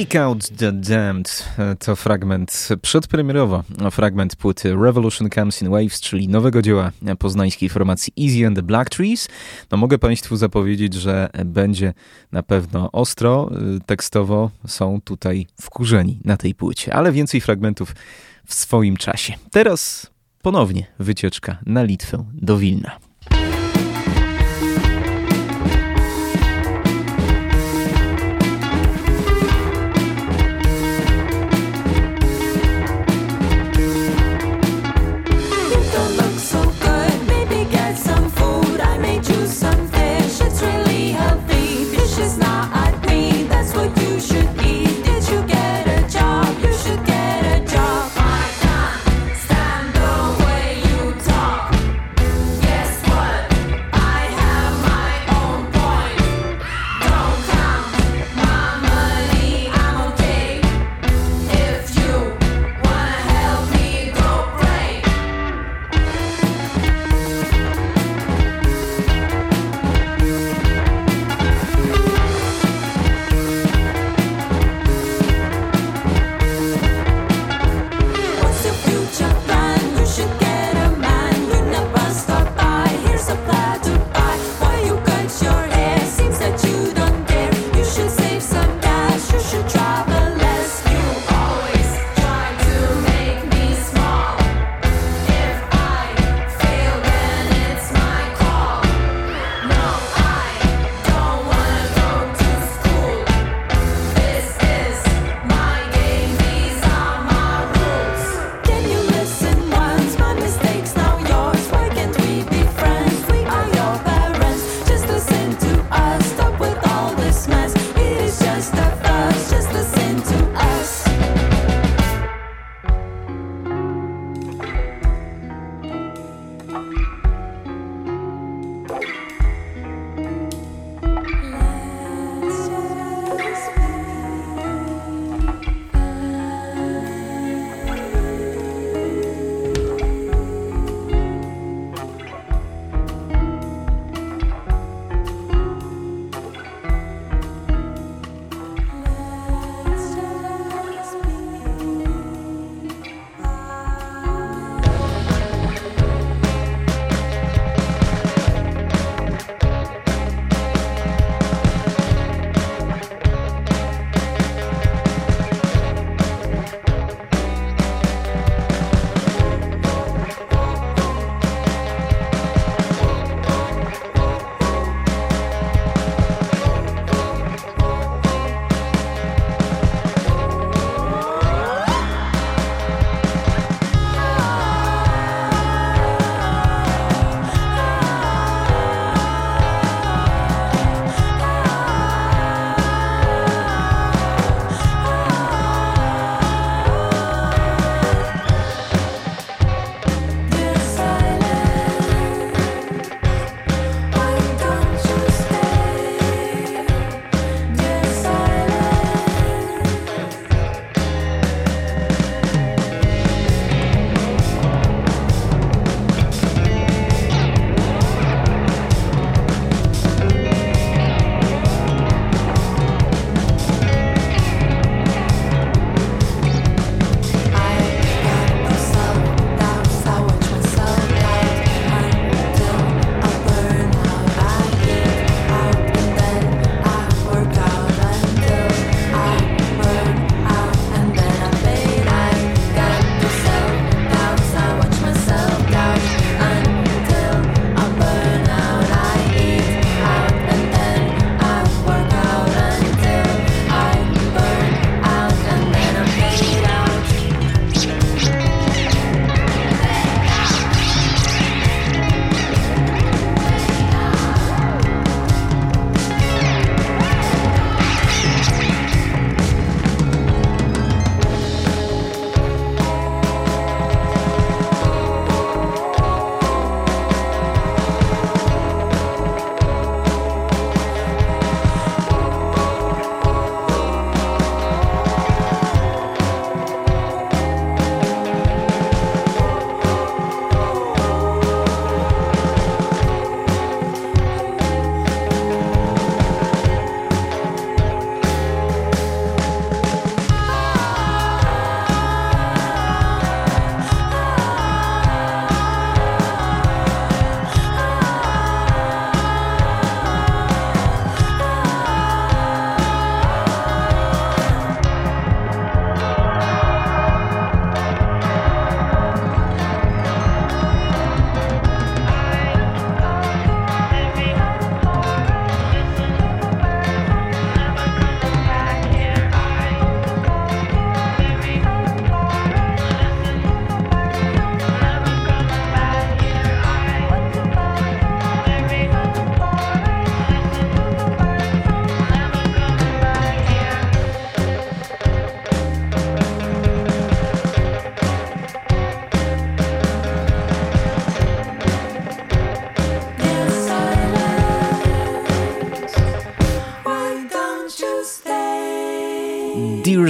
Kick Out the Damned to fragment przedpremierowo, fragment płyty Revolution Comes in Waves, czyli nowego dzieła poznańskiej formacji Easy and the Black Trees. No mogę Państwu zapowiedzieć, że będzie na pewno ostro, tekstowo są tutaj wkurzeni na tej płycie, ale więcej fragmentów w swoim czasie. Teraz ponownie wycieczka na Litwę do Wilna.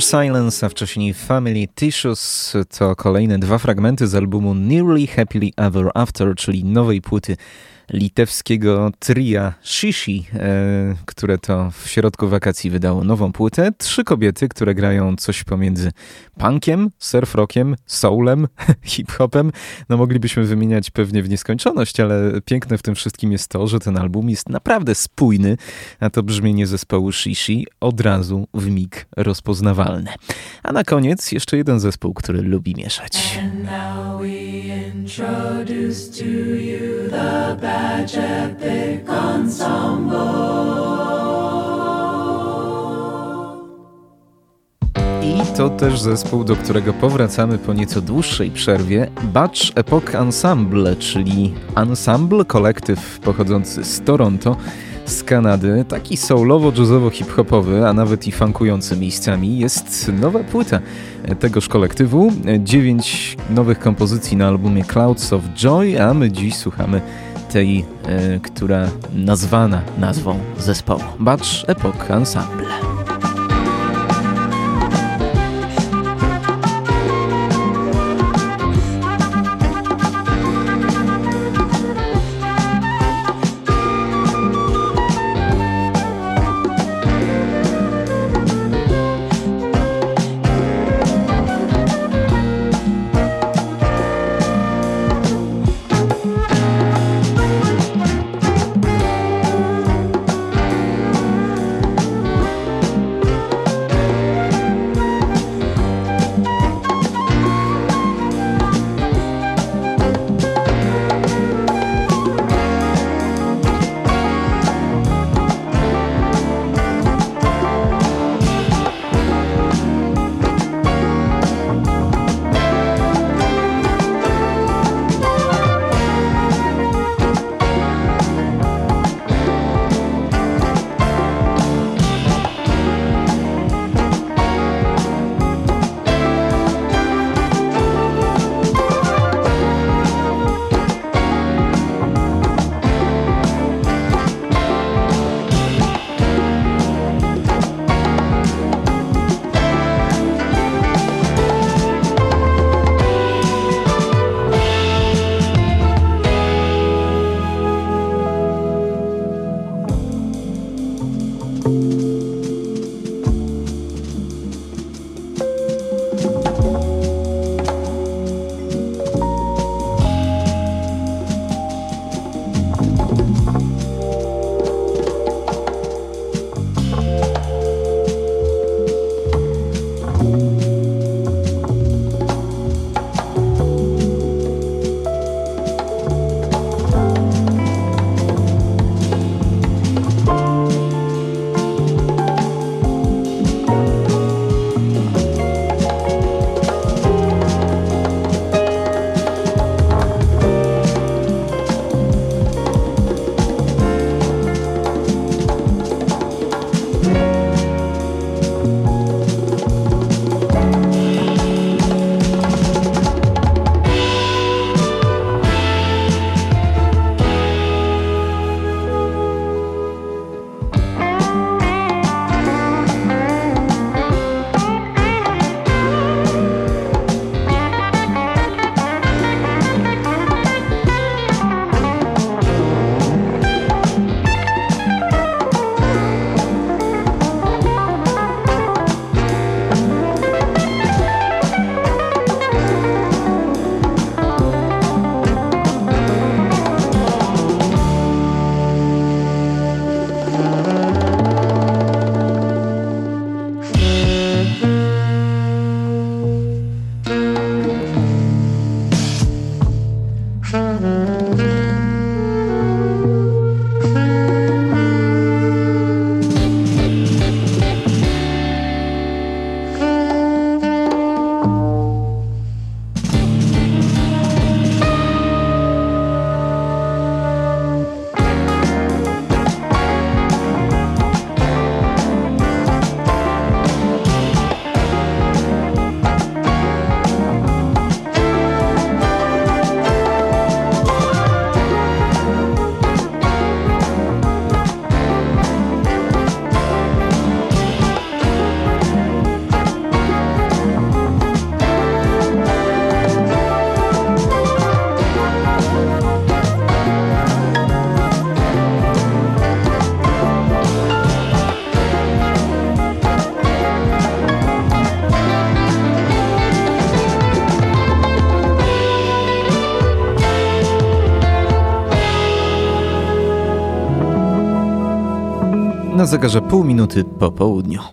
Silence, a wcześniej Family Tissues. To kolejne dwa fragmenty z albumu Nearly Happily Ever After, czyli nowej płyty litewskiego tria Shishi, e, które to w środku wakacji wydało nową płytę. Trzy kobiety, które grają coś pomiędzy punkiem, surf rockiem, soulem, [laughs] hip-hopem. No moglibyśmy wymieniać pewnie w nieskończoność, ale piękne w tym wszystkim jest to, że ten album jest naprawdę spójny, a to brzmienie zespołu Shishi od razu w mig rozpoznawalne. A na koniec jeszcze jeden zespół, który lubi mieszać. And now we introduce to you the Badge I to też zespół, do którego powracamy po nieco dłuższej przerwie. Batch Epoch Ensemble, czyli ensemble, kolektyw pochodzący z Toronto, z Kanady, taki soulowo-jazzowo-hip-hopowy, a nawet i funkujący miejscami, jest nowa płyta tegoż kolektywu. Dziewięć nowych kompozycji na albumie Clouds of Joy, a my dziś słuchamy tej, e, która nazwana nazwą zespołu. Batch Epoch Ensemble. Zegarze pół minuty po południu.